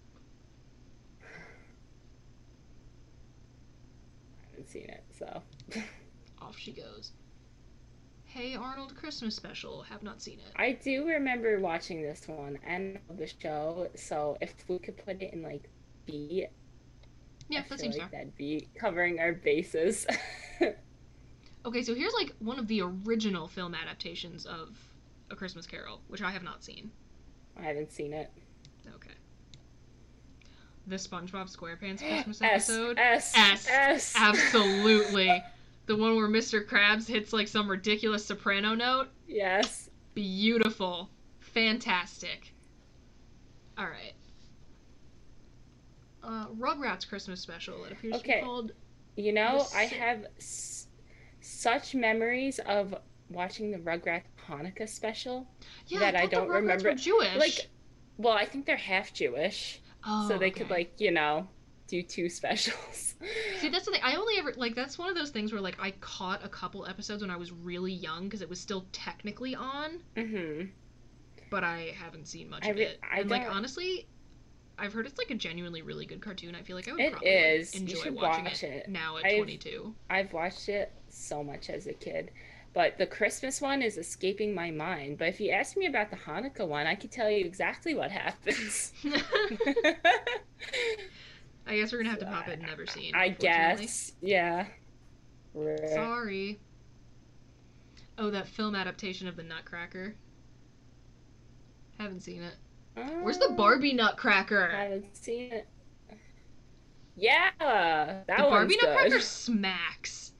I haven't seen it, so. Off she goes. Hey Arnold Christmas special. Have not seen it. I do remember watching this one and the show. So if we could put it in like B, Yeah, I that seems like fair. that'd be covering our bases. Okay, so here's like one of the original film adaptations of A Christmas Carol, which I have not seen. I haven't seen it. Okay. The SpongeBob SquarePants Christmas S episode. S S. S. Absolutely. the one where Mr. Krabs hits like some ridiculous soprano note. Yes. Beautiful. Fantastic. All right. Uh, Rugrats Christmas special. It appears to Okay. be called. You know, I have s- such memories of watching the Rugrats Hanukkah special. Yeah, that I the don't remember- Jewish. Like, well, I think they're half Jewish, oh, so they could like you know do two specials. See, that's the thing. I only ever like that's one of those things where like I caught a couple episodes when I was really young because it was still technically on, mm-hmm. but I haven't seen much I of it. I and like honestly, I've heard it's like a genuinely really good cartoon. I feel like I would It probably is. You enjoy should watching watch it. now at I've- 22. I've watched it so much as a kid. But the Christmas one is escaping my mind. But if you ask me about the Hanukkah one, I could tell you exactly what happens. I guess we're gonna have to pop it and never seen. I guess. Yeah. Sorry. Oh, that film adaptation of the Nutcracker. Haven't seen it. Where's the Barbie um, Nutcracker? I haven't seen it. Yeah, that the Barbie good. Nutcracker smacks.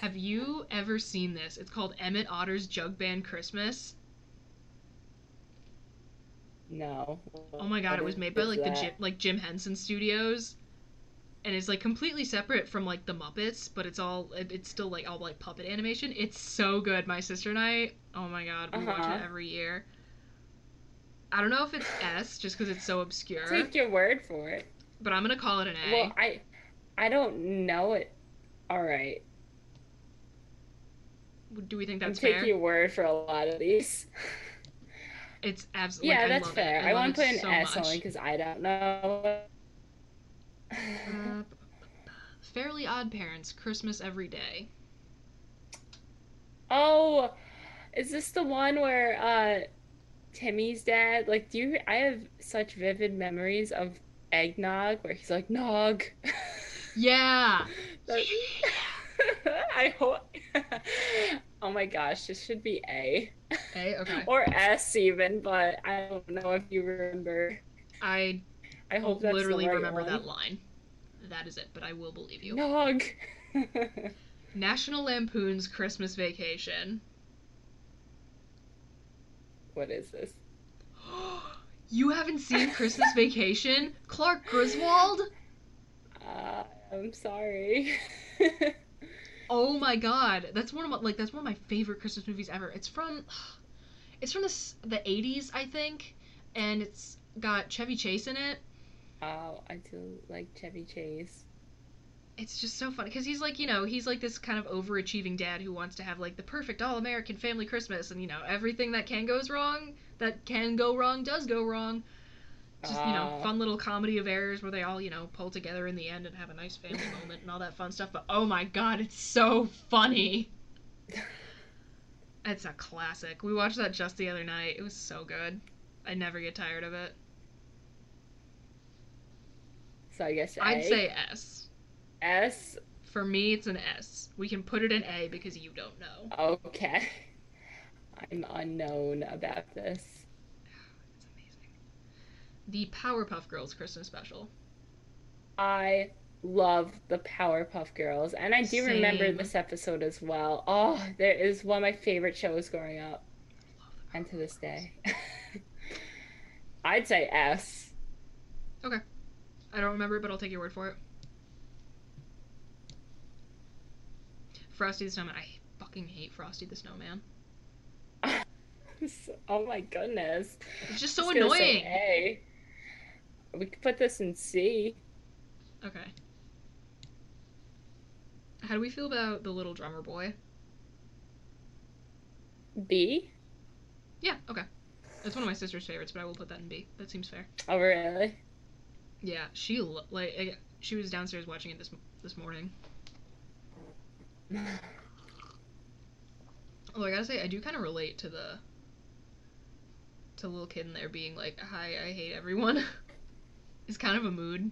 Have you ever seen this? It's called Emmet Otter's Jug Band Christmas. No. Oh my god, What it was made by like the? Jim, like Jim Henson Studios, and it's like completely separate from like the Muppets, but it's all it- it's still like all like puppet animation. It's so good. My sister and I, oh my god, we watch Uh-huh. it every year. I don't know if it's S just because it's so obscure, Take your word for it. but I'm gonna call it an A. Well, I, I don't know it. All right, Do we think that's taking fair? your word for a lot of these. It's absolutely Yeah, like, that's fair. It. I, love want to put an so S much. only because I don't know. Uh, Fairly Odd Parents, Christmas Every Day. Oh, is this the one where uh Timmy's dad like do you I have such vivid memories of eggnog where he's like nog. Yeah. That- I hope Oh my gosh, this should be A A. Okay. or S even, but I don't know if you remember. I I hope that's literally right remember one. that line. That is it, but I will believe you. Nog. National Lampoon's Christmas Vacation. what is this? you haven't seen Christmas Vacation? Clark Griswold? Uh, I'm sorry. Oh my god, that's one of my like that's one of my favorite Christmas movies ever. It's from it's from the the 80s, I think, and it's got Chevy Chase in it. oh, I do like Chevy Chase. It's just so funny because he's like, you know, he's like this kind of overachieving dad who wants to have like the perfect all-American family Christmas, and you know, everything that can goes wrong, that can go wrong, does go wrong. Just you know, oh. fun little comedy of errors where they all you know pull together in the end and have a nice family moment and all that fun stuff. But oh my god, it's so funny. It's a classic. We watched that just the other night. It was so good. I never get tired of it. So I guess I'd say S. S. For me, it's an S. We can put it in A because you don't know. Okay. I'm unknown about this. It's. The Powerpuff Girls Christmas special. I love the Powerpuff Girls, and I do remember this episode as well. Oh, there is one of my favorite shows growing up, and to this day. I'd say S. Okay. I don't remember it, but I'll take your word for it. Frosty the Snowman. I fucking hate Frosty the Snowman. oh my goodness. It's just so I was say annoying. We could put this in C. Okay. How do we feel about the little drummer boy? B. Yeah, okay. That's one of my sister's favorites, but I will put that in B. That seems fair. Oh really? Yeah, she like she was downstairs watching it this this morning. Oh, I gotta say, I do kind of relate to the to the little kid in there being like, "Hi, I hate everyone." it's kind of a mood.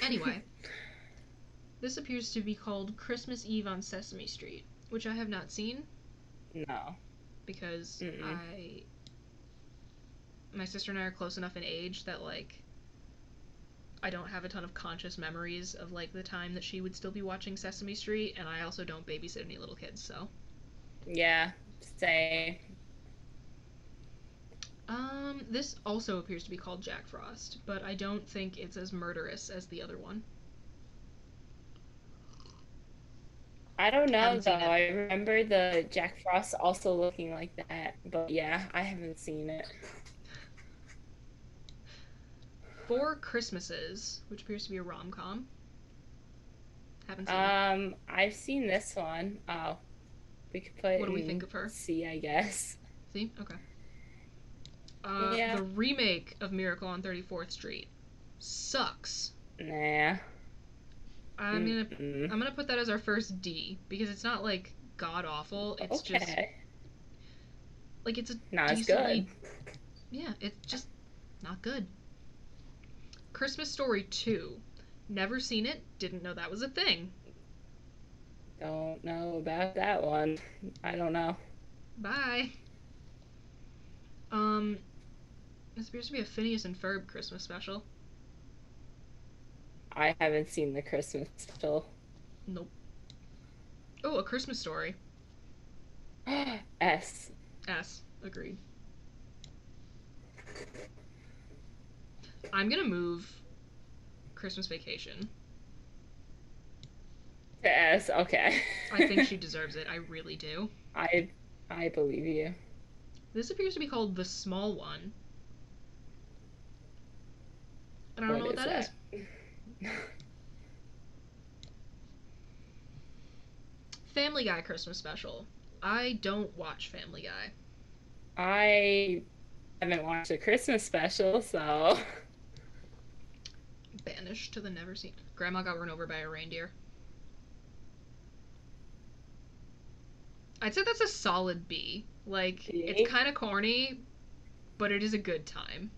Anyway, this appears to be called Christmas Eve on Sesame Street, which I have not seen No. because Mm-mm. I my sister and I are close enough in age that like I don't have a ton of conscious memories of like the time that she would still be watching Sesame Street and I also don't babysit any little kids, so Yeah. Say. Um this also appears to be called Jack Frost, but I don't think it's as murderous as the other one. I don't know Haven't though. I remember the Jack Frost also looking like that, but yeah, I haven't seen it. Four Christmases, which appears to be a rom-com. Haven't seen it. Um, I've seen this one. Oh, we could put. What do we think of her? C, I guess. See? Okay. Uh, Yeah. The remake of Miracle on 34th Street sucks. Nah. I'm gonna Mm-mm. I'm gonna put that as our first D because it's not like god awful. It's okay. just like it's a Not as decently- good. yeah. It's just not good. Christmas Story 2. Never seen it. Didn't know that was a thing. Don't know about that one. I don't know. Bye. Um, this appears to be a Phineas and Ferb Christmas special. I haven't seen the Christmas special. Nope. Oh, a Christmas Story. S. S. Agreed. I'm gonna move Christmas Vacation. To S. Okay. I think she deserves it. I really do. I I believe you. This appears to be called The Small One. And I don't know what that is. Family Guy Christmas special. I don't watch Family Guy. I haven't watched a Christmas special, so Banished to the never seen. Grandma got run over by a reindeer. I'd say that's a solid B. Like it's kind of corny, but it is a good time.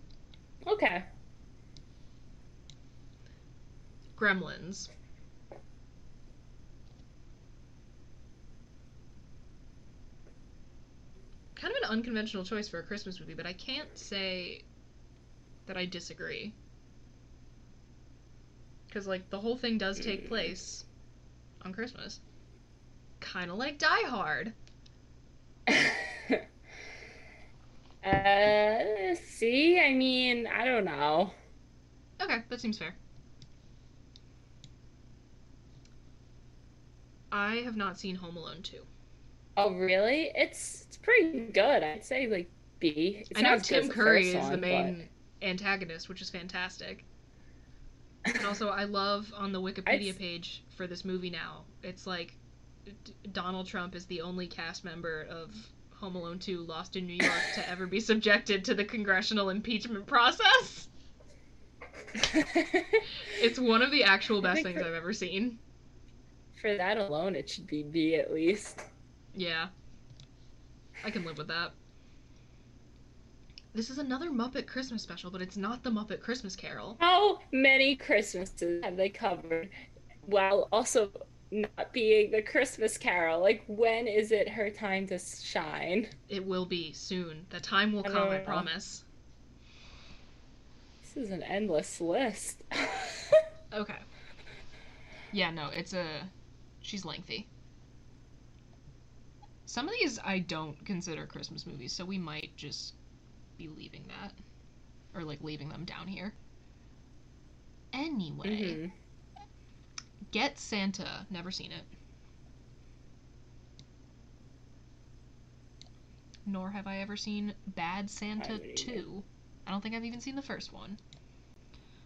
okay. Gremlins. Kind of an unconventional choice for a Christmas movie, but I can't say that I disagree. Because, like, the whole thing does take place on Christmas. Kind of like Die Hard. uh, see, I mean, I don't know. Okay, that seems fair. I have not seen Home Alone 2. Oh, really? It's it's pretty good. I'd say like B. It's I know not Tim the Curry is the main antagonist, which is fantastic. And also, I love on the Wikipedia page for this movie now, it's like D- Donald Trump is the only cast member of Home Alone 2 Lost in New York to ever be subjected to the congressional impeachment process. It's one of the actual best things I've ever seen. For that alone, it should be B at least. Yeah. I can live with that. This is another Muppet Christmas special, but it's not the Muppet Christmas Carol. How many Christmases have they covered while also not being the Christmas Carol? Like, when is it her time to shine? It will be soon. The time will I come, I uh. promise. This is an endless list. Okay. Yeah, no, it's a. She's lengthy. Some of these I don't consider Christmas movies, so we might just be leaving that. Or, like, leaving them down here. Anyway, Mhm. Get Santa. Never seen it. Nor have I ever seen Bad Santa either. 2. I don't think I've even seen the first one.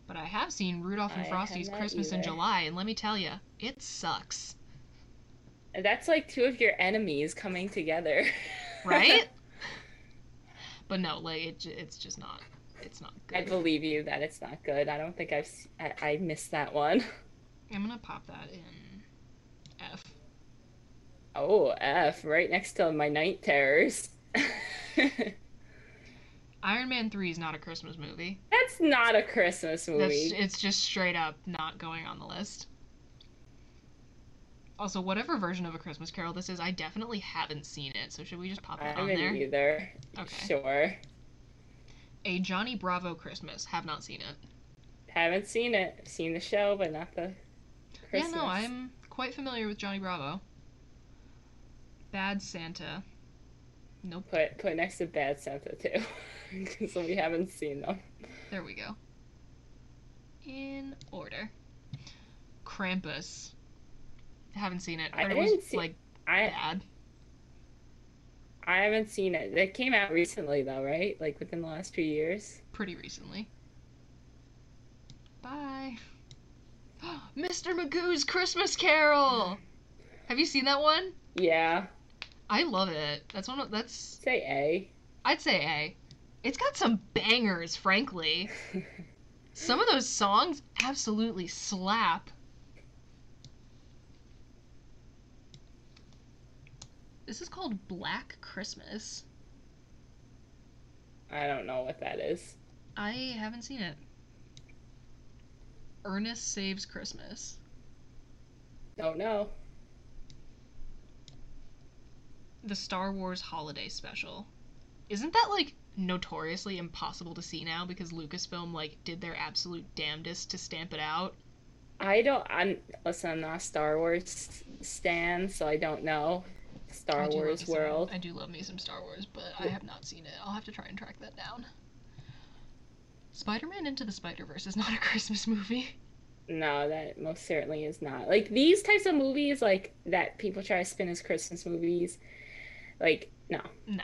But I have seen Rudolph and Frosty's Christmas in. July, and let me tell you, it sucks. That's like two of your enemies coming together. Right? but no, like, it, it's just not. It's not good. I believe you that it's not good. I don't think I've—I missed that one. I'm gonna pop that in F. Oh, F, right next to my night terrors. Iron Man 3 is not a Christmas movie. That's not a Christmas That's, movie. it's just straight up not going on the list. Also, whatever version of A Christmas Carol this is, I definitely haven't seen it, so should we just pop it I that on haven't there? either. Okay. Sure. A Johnny Bravo Christmas. Have not seen it. Haven't seen it. Seen the show, but not the Christmas. Yeah, no, I'm quite familiar with Johnny Bravo. Bad Santa. Nope. put put next to Bad Santa too, because we haven't seen them. There we go. In order. Krampus. Haven't seen it. I Heard it was didn't see- like I bad. I haven't seen it. It came out recently though, right? Like within the last few years. pretty recently. Bye. Mr. Magoo's Christmas Carol. Have you seen that one? Yeah. I love it. That's one of that's Say A. I'd say A. It's got some bangers, frankly. Some of those songs absolutely slap. This is called Black Christmas. I don't know what that is. I haven't seen it. Ernest Saves Christmas. Don't know. The Star Wars Holiday Special. Isn't that like notoriously impossible to see now because Lucasfilm like did their absolute damnedest to stamp it out? I don't. I'm listen. I'm not a Star Wars stan, so I don't know Star I do love Wars me some- world. I do love me some Star Wars, but I have not seen it. I'll have to try and track that down. Spider-Man Into the Spider-Verse is not a Christmas movie. No, that most certainly is not. Like these types of movies, like that people try to spin as Christmas movies. Like no, No.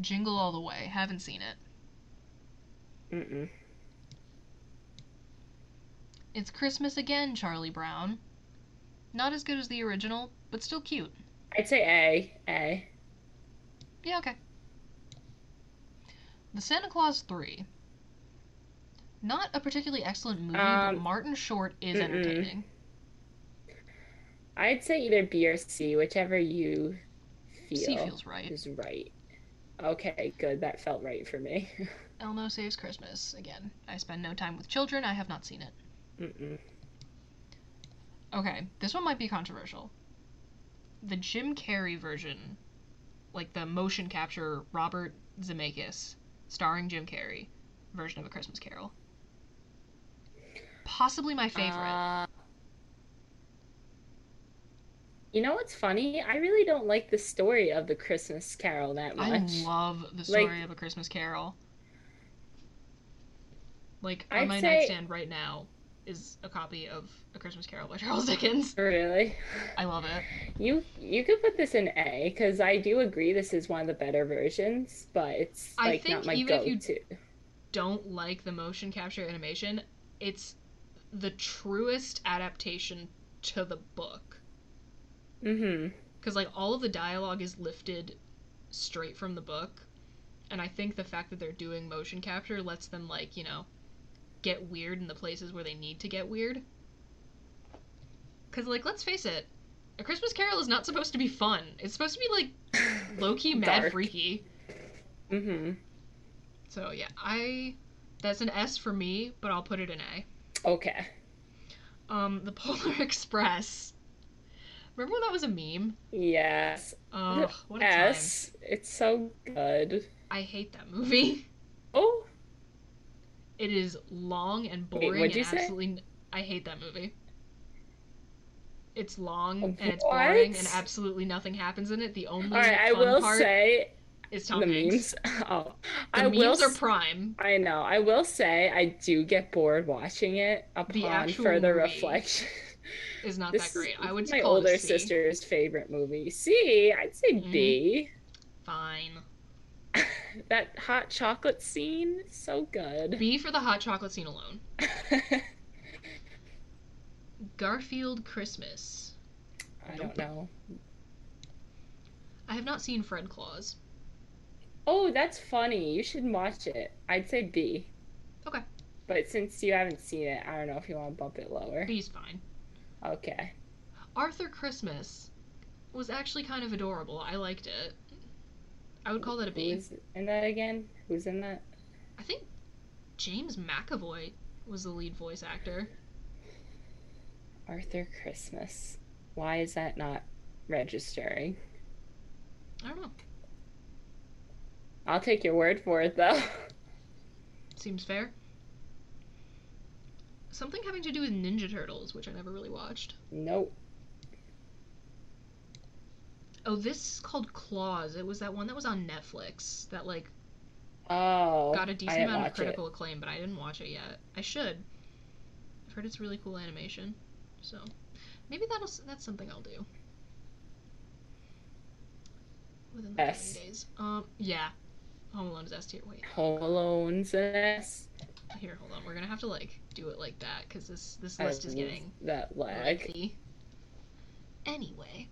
Jingle All the Way. Haven't seen it. mm It's Christmas again, Charlie Brown. Not as good as the original, but still cute. I'd say A. A. Yeah, okay. The Santa Claus 3. Not a particularly excellent movie, Um, but Martin Short is mm-mm. entertaining. I'd say either B or C, whichever you feel C feels right. is right. Okay, good. That felt right for me. Elmo Saves Christmas. Again, I spend no time with children. I have not seen it. Mm-mm. Okay, this one might be controversial. The Jim Carrey version, like the motion capture Robert Zemeckis, starring Jim Carrey, version of A Christmas Carol. Possibly my favorite. Uh, you know what's funny? I really don't like the story of the Christmas Carol that much. I love the Like- story of A Christmas Carol. Like on I'd my say- nightstand right now is a copy of A Christmas Carol by Charles Dickens. Really? I love it. You you could put this in A because I do agree this is one of the better versions, but it's I like not my even if you- go-to. Don't like the motion capture animation. It's the truest adaptation to the book. Mm-hmm. because like all of the dialogue is lifted straight from the book and i think the fact that they're doing motion capture lets them like you know get weird in the places where they need to get weird because like let's face it a christmas carol is not supposed to be fun it's supposed to be like low-key mad Dark. freaky Mm-hmm. so yeah i that's an s for me but i'll put it in a Okay. um the polar express remember when that was a meme Yes. oh what a time S. It's so good. i hate that movie Oh, It is long and Wait, boring what'd you and say? absolutely. I hate that movie. It's long What? and it's boring and absolutely nothing happens in it. The only all right. I will say is Tom the Hanks. memes. Oh, The I memes will. are prime. I know. I will say I do get bored watching it upon further reflection. Is not This that great. is I would my call older it a C. sister's favorite movie. C, I'd say Mhm. B. Fine. That hot chocolate scene, so good. B for the hot chocolate scene alone. Garfield Christmas. I don't know. I have not seen Fred Claus. Oh, that's funny. You should watch it. I'd say B. Okay. But since you haven't seen it, I don't know if you want to bump it lower. B's fine. Okay. Arthur Christmas was actually kind of adorable. I liked it. I would call that a B. Who's in that again? Who's in that? I think James McAvoy was the lead voice actor. Arthur Christmas. Why is that not registering? I don't know. I'll take your word for it though. Seems fair. Something having to do with Ninja Turtles, which I never really watched. nope. Oh, this is called Claws. It was that one that was on Netflix that like Oh. got a decent amount of critical acclaim, but I didn't watch it yet. I should. I've heard it's really cool animation, so maybe that'll that's something I'll do. Within the S. days. Um, yeah. Home Alone is S tier. Wait, it. Home Alone's S. here, hold on. We're gonna have to like do it like that because this this I list is getting that lag. lengthy. Anyway,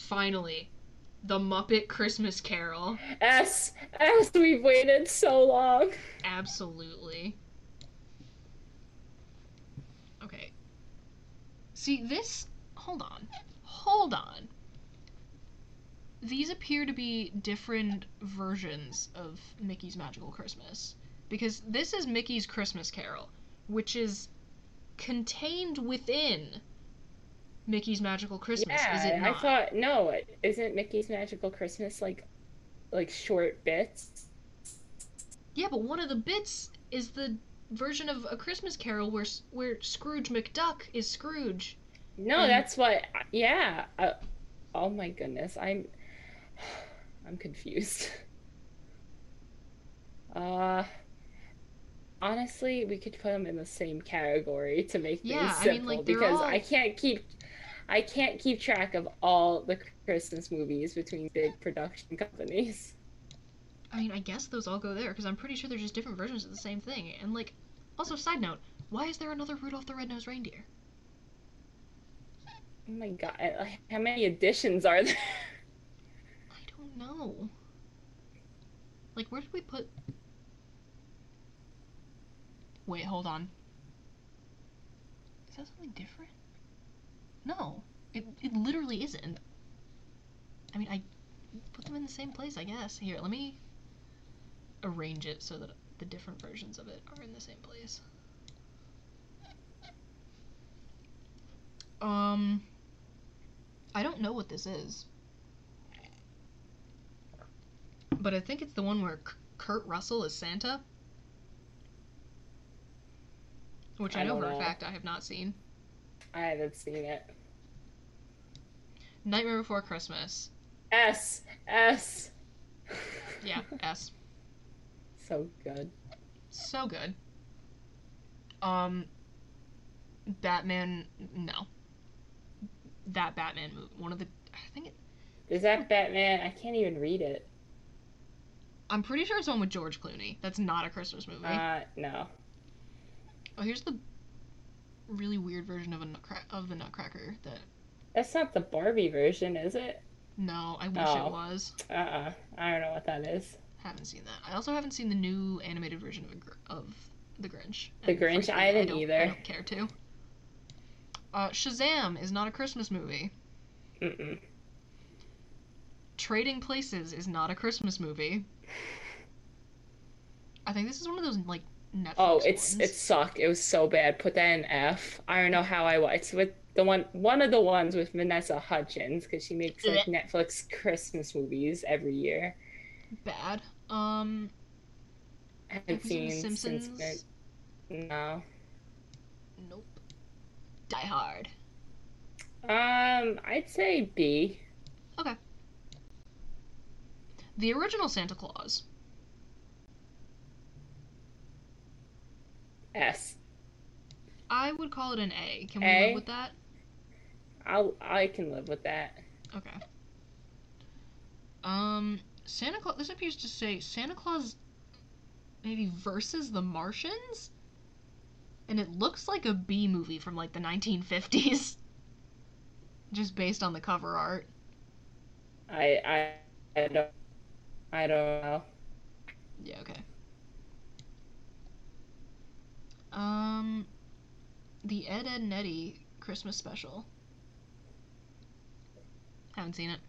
finally, the Muppet Christmas Carol. S. S. We've waited so long. Absolutely. Okay. See, this. Hold on. Hold on. These appear to be different versions of Mickey's Magical Christmas. Because this is Mickey's Christmas Carol, which is contained within Mickey's Magical Christmas, yeah, is it not? I thought no. Isn't Mickey's Magical Christmas like, like short bits? Yeah, but one of the bits is the version of A Christmas Carol where where Scrooge McDuck is Scrooge. No, And- that's what. Yeah. Uh, oh my goodness, I'm. I'm confused. Uh. Honestly, we could put them in the same category to make things Yeah, I simple mean, like, because all- I can't keep. I can't keep track of all the Christmas movies between big production companies. I mean, I guess those all go there because I'm pretty sure they're just different versions of the same thing. And like, also side note, why is there another Rudolph the Red-Nosed Reindeer? Oh my god, how many editions are there? I don't know. Like, where did we put. Wait, hold on. Is that something different? No. It, it literally isn't. I mean, I put them in the same place, I guess. Here, let me arrange it so that the different versions of it are in the same place. Um, I don't know what this is. But I think it's the one where K- Kurt Russell is Santa. Which I, I know for a fact I have not seen. I haven't seen it. Nightmare Before Christmas. S S. Yeah, S. so good. So good. Um, Batman. No. That Batman movie. One of the. I think it, Is that Batman? I can't even read it. I'm pretty sure it's one with George Clooney. That's not a Christmas movie. Uh, no. oh, here's the really weird version of a nutcra- of the Nutcracker. That That's not the Barbie version, is it? no, I wish Oh. it was. Uh uh I don't know what that is. Haven't seen that. I also haven't seen the new animated version of a Gr- of the Grinch. The And Grinch? I haven't don't- either. I don't care to. Uh, Shazam is not a Christmas movie. Mm-mm. Trading Places is not a Christmas movie. I think this is one of those like Netflix Oh, it's ones. it sucked. It was so bad. Put that in F. I don't know how I wa It's with the one one of the ones with Vanessa Hudgens because she makes like Netflix Christmas movies every year. bad. Um, I have haven't you seen Simpsons? since then. No. Nope. Die Hard. Um, I'd say B. Okay. The original Santa Claus. S. I would call it an A. Can we A? live with that? I'll I can live with that. Okay. Um, Santa Claus. This appears to say Santa Claus, maybe versus the Martians, and it looks like a B movie from like the 1950s, just based on the cover art. I I I don't I don't know. Yeah. Okay. Um, the Ed Edd and Eddy Christmas special. Haven't seen it.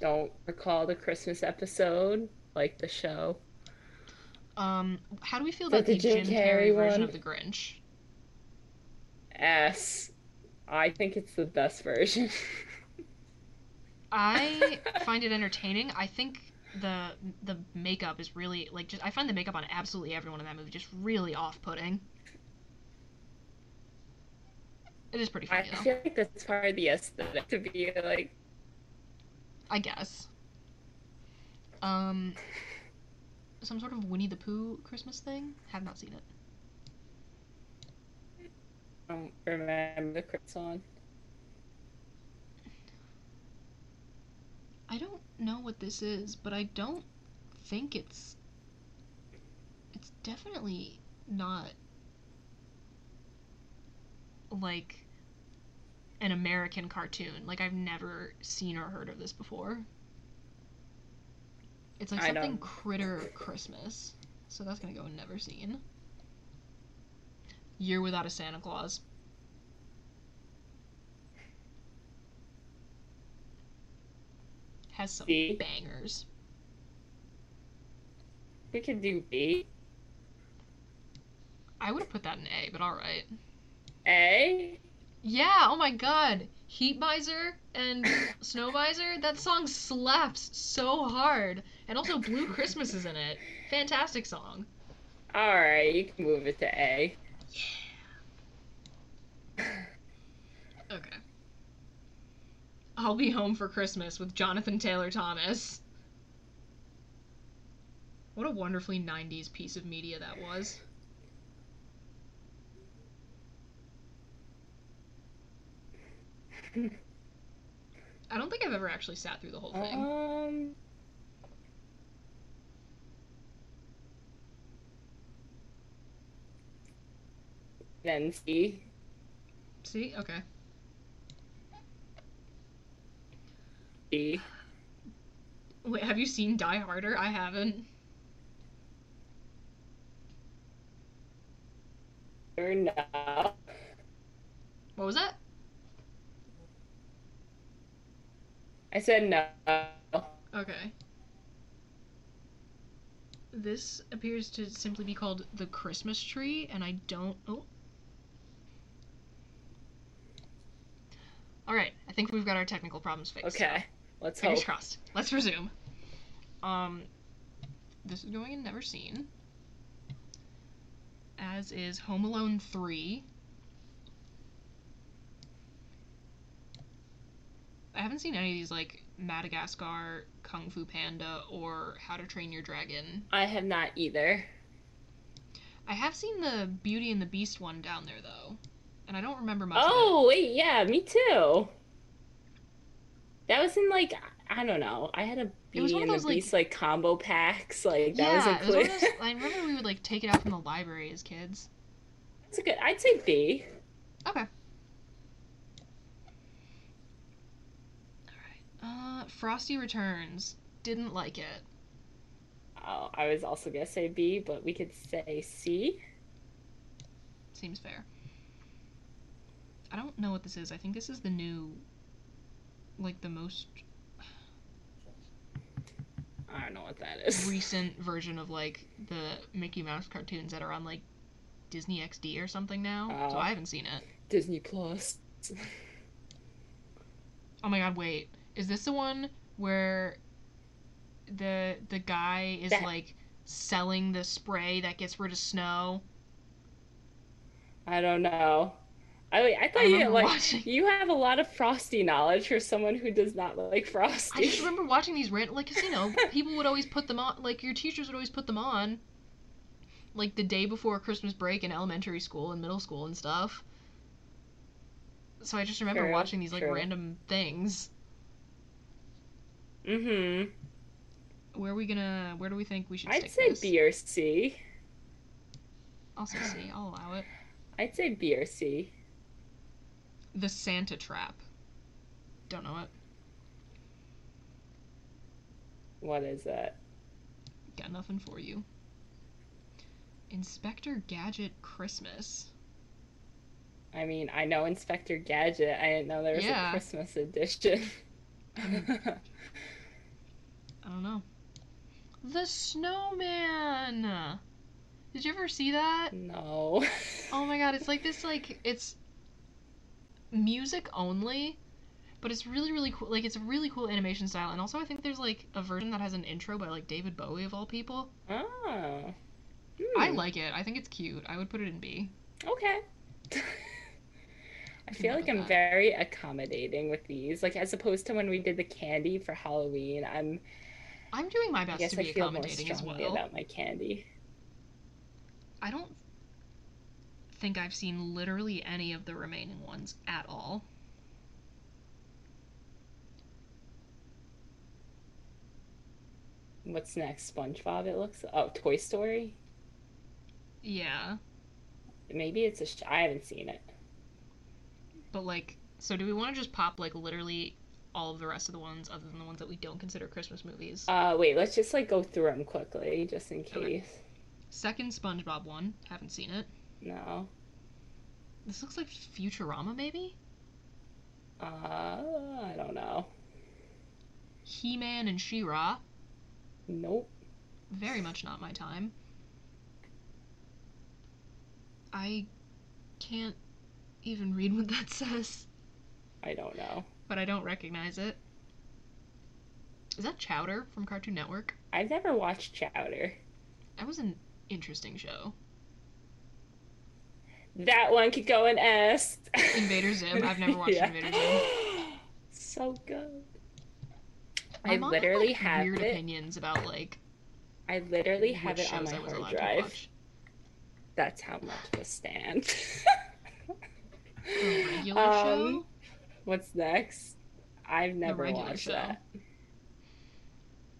Don't recall the Christmas episode like the show. Um, how do we feel about the, the Jim Jim Carrey, Carrey version of the Grinch? S. I think it's the best version. I find it entertaining. I think the the makeup is really like just I find the makeup on absolutely everyone in that movie just really off-putting. It is pretty I though. feel like that's part of the aesthetic to be like I guess. Um, some sort of Winnie the Pooh Christmas thing. Have not seen it. I don't remember the song. I don't know what this is, but I don't think it's. It's definitely not like an American cartoon. Like I've never seen or heard of this before. It's like I something don't- critter Christmas. So that's gonna go never seen. Year without a Santa Claus. Has some See? bangers. We could do B. I would have put that in A, but alright. A? Yeah, oh my god. Heat Miser and Snow Miser, that song slaps so hard. And also Blue Christmas is in it. Fantastic song. Alright, you can move it to A. Yeah. okay. I'll be home for Christmas with Jonathan Taylor Thomas. What a wonderfully 90s piece of media that was. I don't think I've ever actually sat through the whole thing. Um. Then see. See? Okay. E. Wait, have you seen Die Harder? I haven't. Or no. What was that? I said no. Okay. This appears to simply be called the Christmas tree, and I don't. Oh. Alright, I think we've got our technical problems fixed. so Okay, let's Fingers hope. crossed. Let's resume. Um, this is going in Never Seen. As is Home Alone 3. I haven't seen any of these, like Madagascar, Kung Fu Panda, or How to Train Your Dragon. I have not either. I have seen the Beauty and the Beast one down there, though. And I don't remember much of. Oh wait, yeah, me too. That was in like I don't know. I had a Beauty and of the those, like- Beast like combo packs. Like that yeah, was it was one included. of those, I remember we would like take it out from the library as kids. That's a good. I'd say B. Okay. Alright. Uh, Frosty Returns. Didn't like it. Oh, I was also gonna say B, but we could say C. Seems fair. I don't know what this is. I think this is the new. Like the most I don't know what that is. recent version of like the Mickey Mouse cartoons that are on like Disney XD or something now. So Oh. I haven't seen it. Disney Plus. Oh my god, wait. Is this the one where the the guy is That- like selling the spray that gets rid of snow? I don't know. I wait, I thought you remember like watching- you have a lot of Frosty knowledge for someone who does not like Frosty. I just remember watching these random, like, 'cause, you know, people would always put them on, like, your teachers would always put them on, like, the day before Christmas break in elementary school and middle school and stuff. So I just remember True, watching these, like, true. random things. Mm-hmm. Where are we gonna, where do we think we should I'd say this? B or C. I'll say C, I'll allow it. I'd say B or C. The Santa Trap. Don't know it. What is that? Got nothing for you. Inspector Gadget Christmas. I mean, I know Inspector Gadget. I didn't know there was Yeah. a Christmas edition. I don't know. The Snowman. Did you ever see that? no. Oh my god, it's like this like it's music only, but it's really really cool. Like it's a really cool animation style, and also I think there's like a version that has an intro by like David Bowie of all people. Oh. I Hmm, like it. I think it's cute. I would put it in B. Okay. I feel like I'm very accommodating with these. Like as opposed to when we did the candy for Halloween, I'm I'm doing my I best guess to I be feel more accommodating as well. about my candy. I don't think I've seen literally any of the remaining ones at all. What's next? SpongeBob. It looks. Oh, Toy Story. Yeah, Maybe it's a. Sh- I haven't seen it. But like, so do we want to just pop like literally all of the rest of the ones other than the ones that we don't consider Christmas movies? Uh, wait. Let's just like go through them quickly, just in Okay. case. Second SpongeBob one, haven't seen it. No. This looks like Futurama maybe? Uh, I don't know. He-Man and She-Ra, Nope. very much not my time. I can't even read what that says, I don't know. but I don't recognize it. Is that Chowder from Cartoon Network? I've never watched Chowder. That was an interesting show. That one could go in S. Invader Zim. I've never watched Invader Zim. So good. My I mom had, literally like, have weird it. opinions about like I literally have it on my hard drive. That's how much of a stand. The regular Um, show. What's next? I've never watched show. that.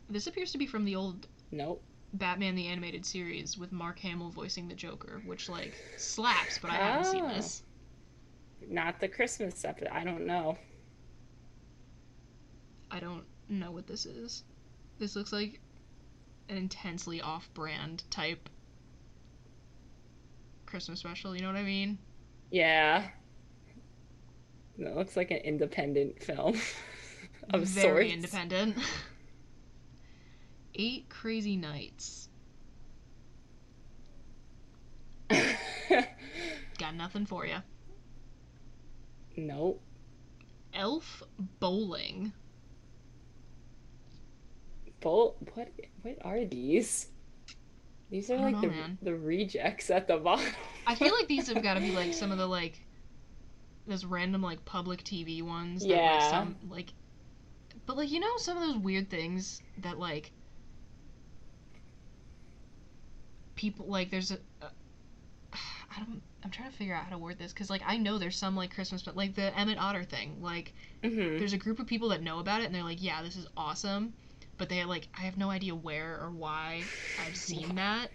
This appears to be from the old Nope. Batman the Animated Series with Mark Hamill voicing the Joker, which like slaps, but I haven't seen Oh. this. Not the Christmas episode. I don't know. I don't know what this is. This looks like an intensely off-brand type Christmas special. You know what I mean? Yeah. It looks like an independent film of Very sorts. independent. Eight Crazy Nights. Got nothing for you. nope. Elf Bowling. Bolt. What? What are these? These are like know, the man. the rejects at the bottom. I feel like these have got to be like some of the like those random like public TV ones. That, Yeah. Like, some like, but like you know some of those weird things that like people like there's a. a I don't. I'm trying to figure out how to word this because like I know there's some like Christmas, but like the Emmet Otter thing, like hmm there's a group of people that know about it and they're like, yeah, this is awesome, but they like I have no idea where or why I've seen that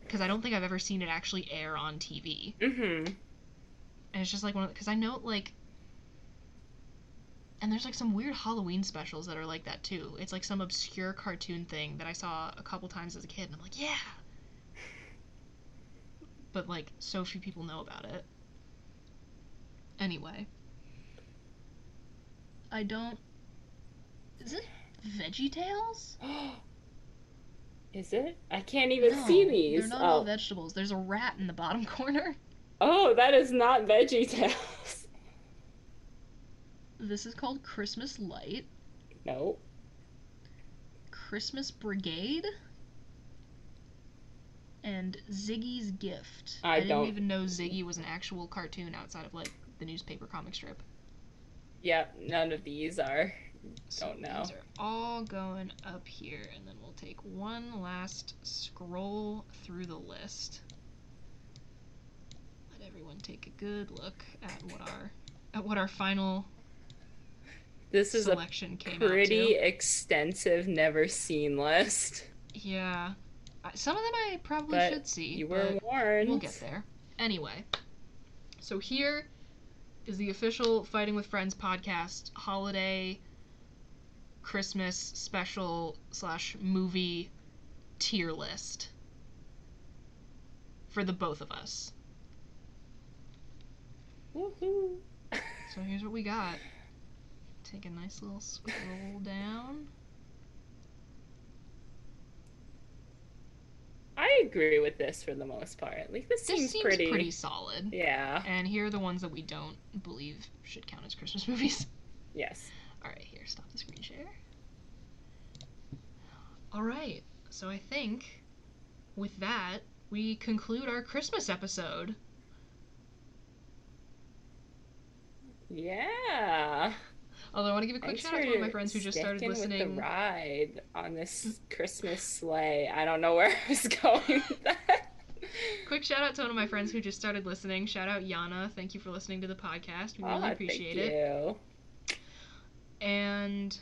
because I don't think I've ever seen it actually air on TV. hmm And it's just like one of because I know like and there's like some weird Halloween specials that are like that too. It's like some obscure cartoon thing that I saw a couple times as a kid and I'm like, yeah. But like so few people know about it. Anyway. I don't Is it Veggie Tales? Is it? I can't even see these. They're not oh. all vegetables. There's a rat in the bottom corner. Oh, that is not Veggie Tales. This is called Christmas Light. no. Christmas Brigade and Ziggy's Gift. I didn't don't- even know Ziggy was an actual cartoon outside of like the newspaper comic strip. Yep, none of these are. So Don't know. These are all going up here, and then we'll take one last scroll through the list. Everyone take a good look at what our at what our final This is a selection came out pretty extensive, never seen list. Yeah, some of them I probably But should see. You were warned. We'll get there. Anyway, so here is the official Fighting with Friends podcast holiday Christmas special slash movie tier list for the both of us. Woohoo. So here's what we got. Take a nice little scroll down. I agree with this for the most part. Like this, This seems, seems pretty. pretty solid. Yeah. And here are the ones that we don't believe should count as Christmas movies. Yes. All right, here, stop the screen share. All right, so I think with that, we conclude our Christmas episode. Yeah. Although I want to give a quick Thanks shout out to one of my friends who just started sticking with listening. the ride on this Christmas sleigh. I don't know where I was going with that. Quick shout out to one of my friends who just started listening. Shout out Yana. Thank you for listening to the podcast. We really Ah, appreciate thank it. you. And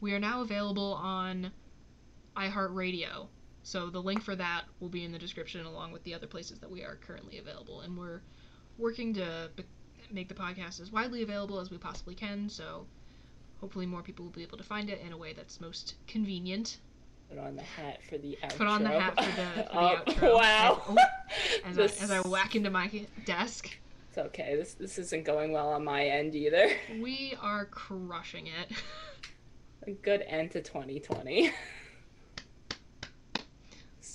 we are now available on iHeartRadio. So the link for that will be in the description along with the other places that we are currently available. And we're working to make the podcast as widely available as we possibly can. So hopefully more people will be able to find it in a way that's most convenient. Put on the hat for the outro. Put on the hat for the, for the Oh, outro. Wow. Oh, as, This- I, as I whack into my desk. It's okay. This this isn't going well on my end either. We are crushing it. A good end to 2020.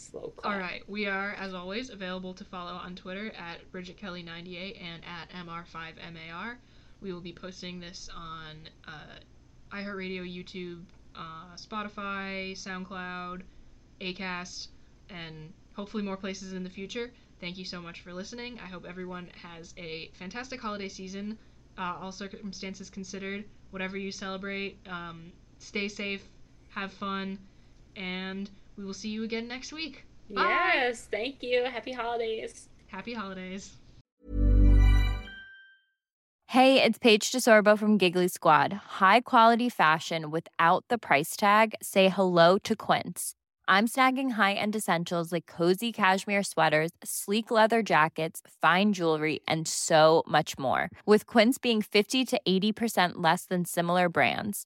Slow clap. All right, we are, as always, available to follow on Twitter at Bridget Kelley98 and at MR5MAR. We will be posting this on uh, iHeartRadio, YouTube, uh, Spotify, SoundCloud, Acast, and hopefully more places in the future. Thank you so much for listening. I hope everyone has a fantastic holiday season, uh, all circumstances considered. Whatever you celebrate, um, stay safe, have fun, and we will see you again next week. Bye. Yes, thank you. Happy holidays. Happy holidays. Hey, it's Paige DeSorbo from Giggly Squad. High quality fashion without the price tag. Say hello to Quince. I'm snagging high-end essentials like cozy cashmere sweaters, sleek leather jackets, fine jewelry, and so much more. With Quince being 50 to 80% less than similar brands.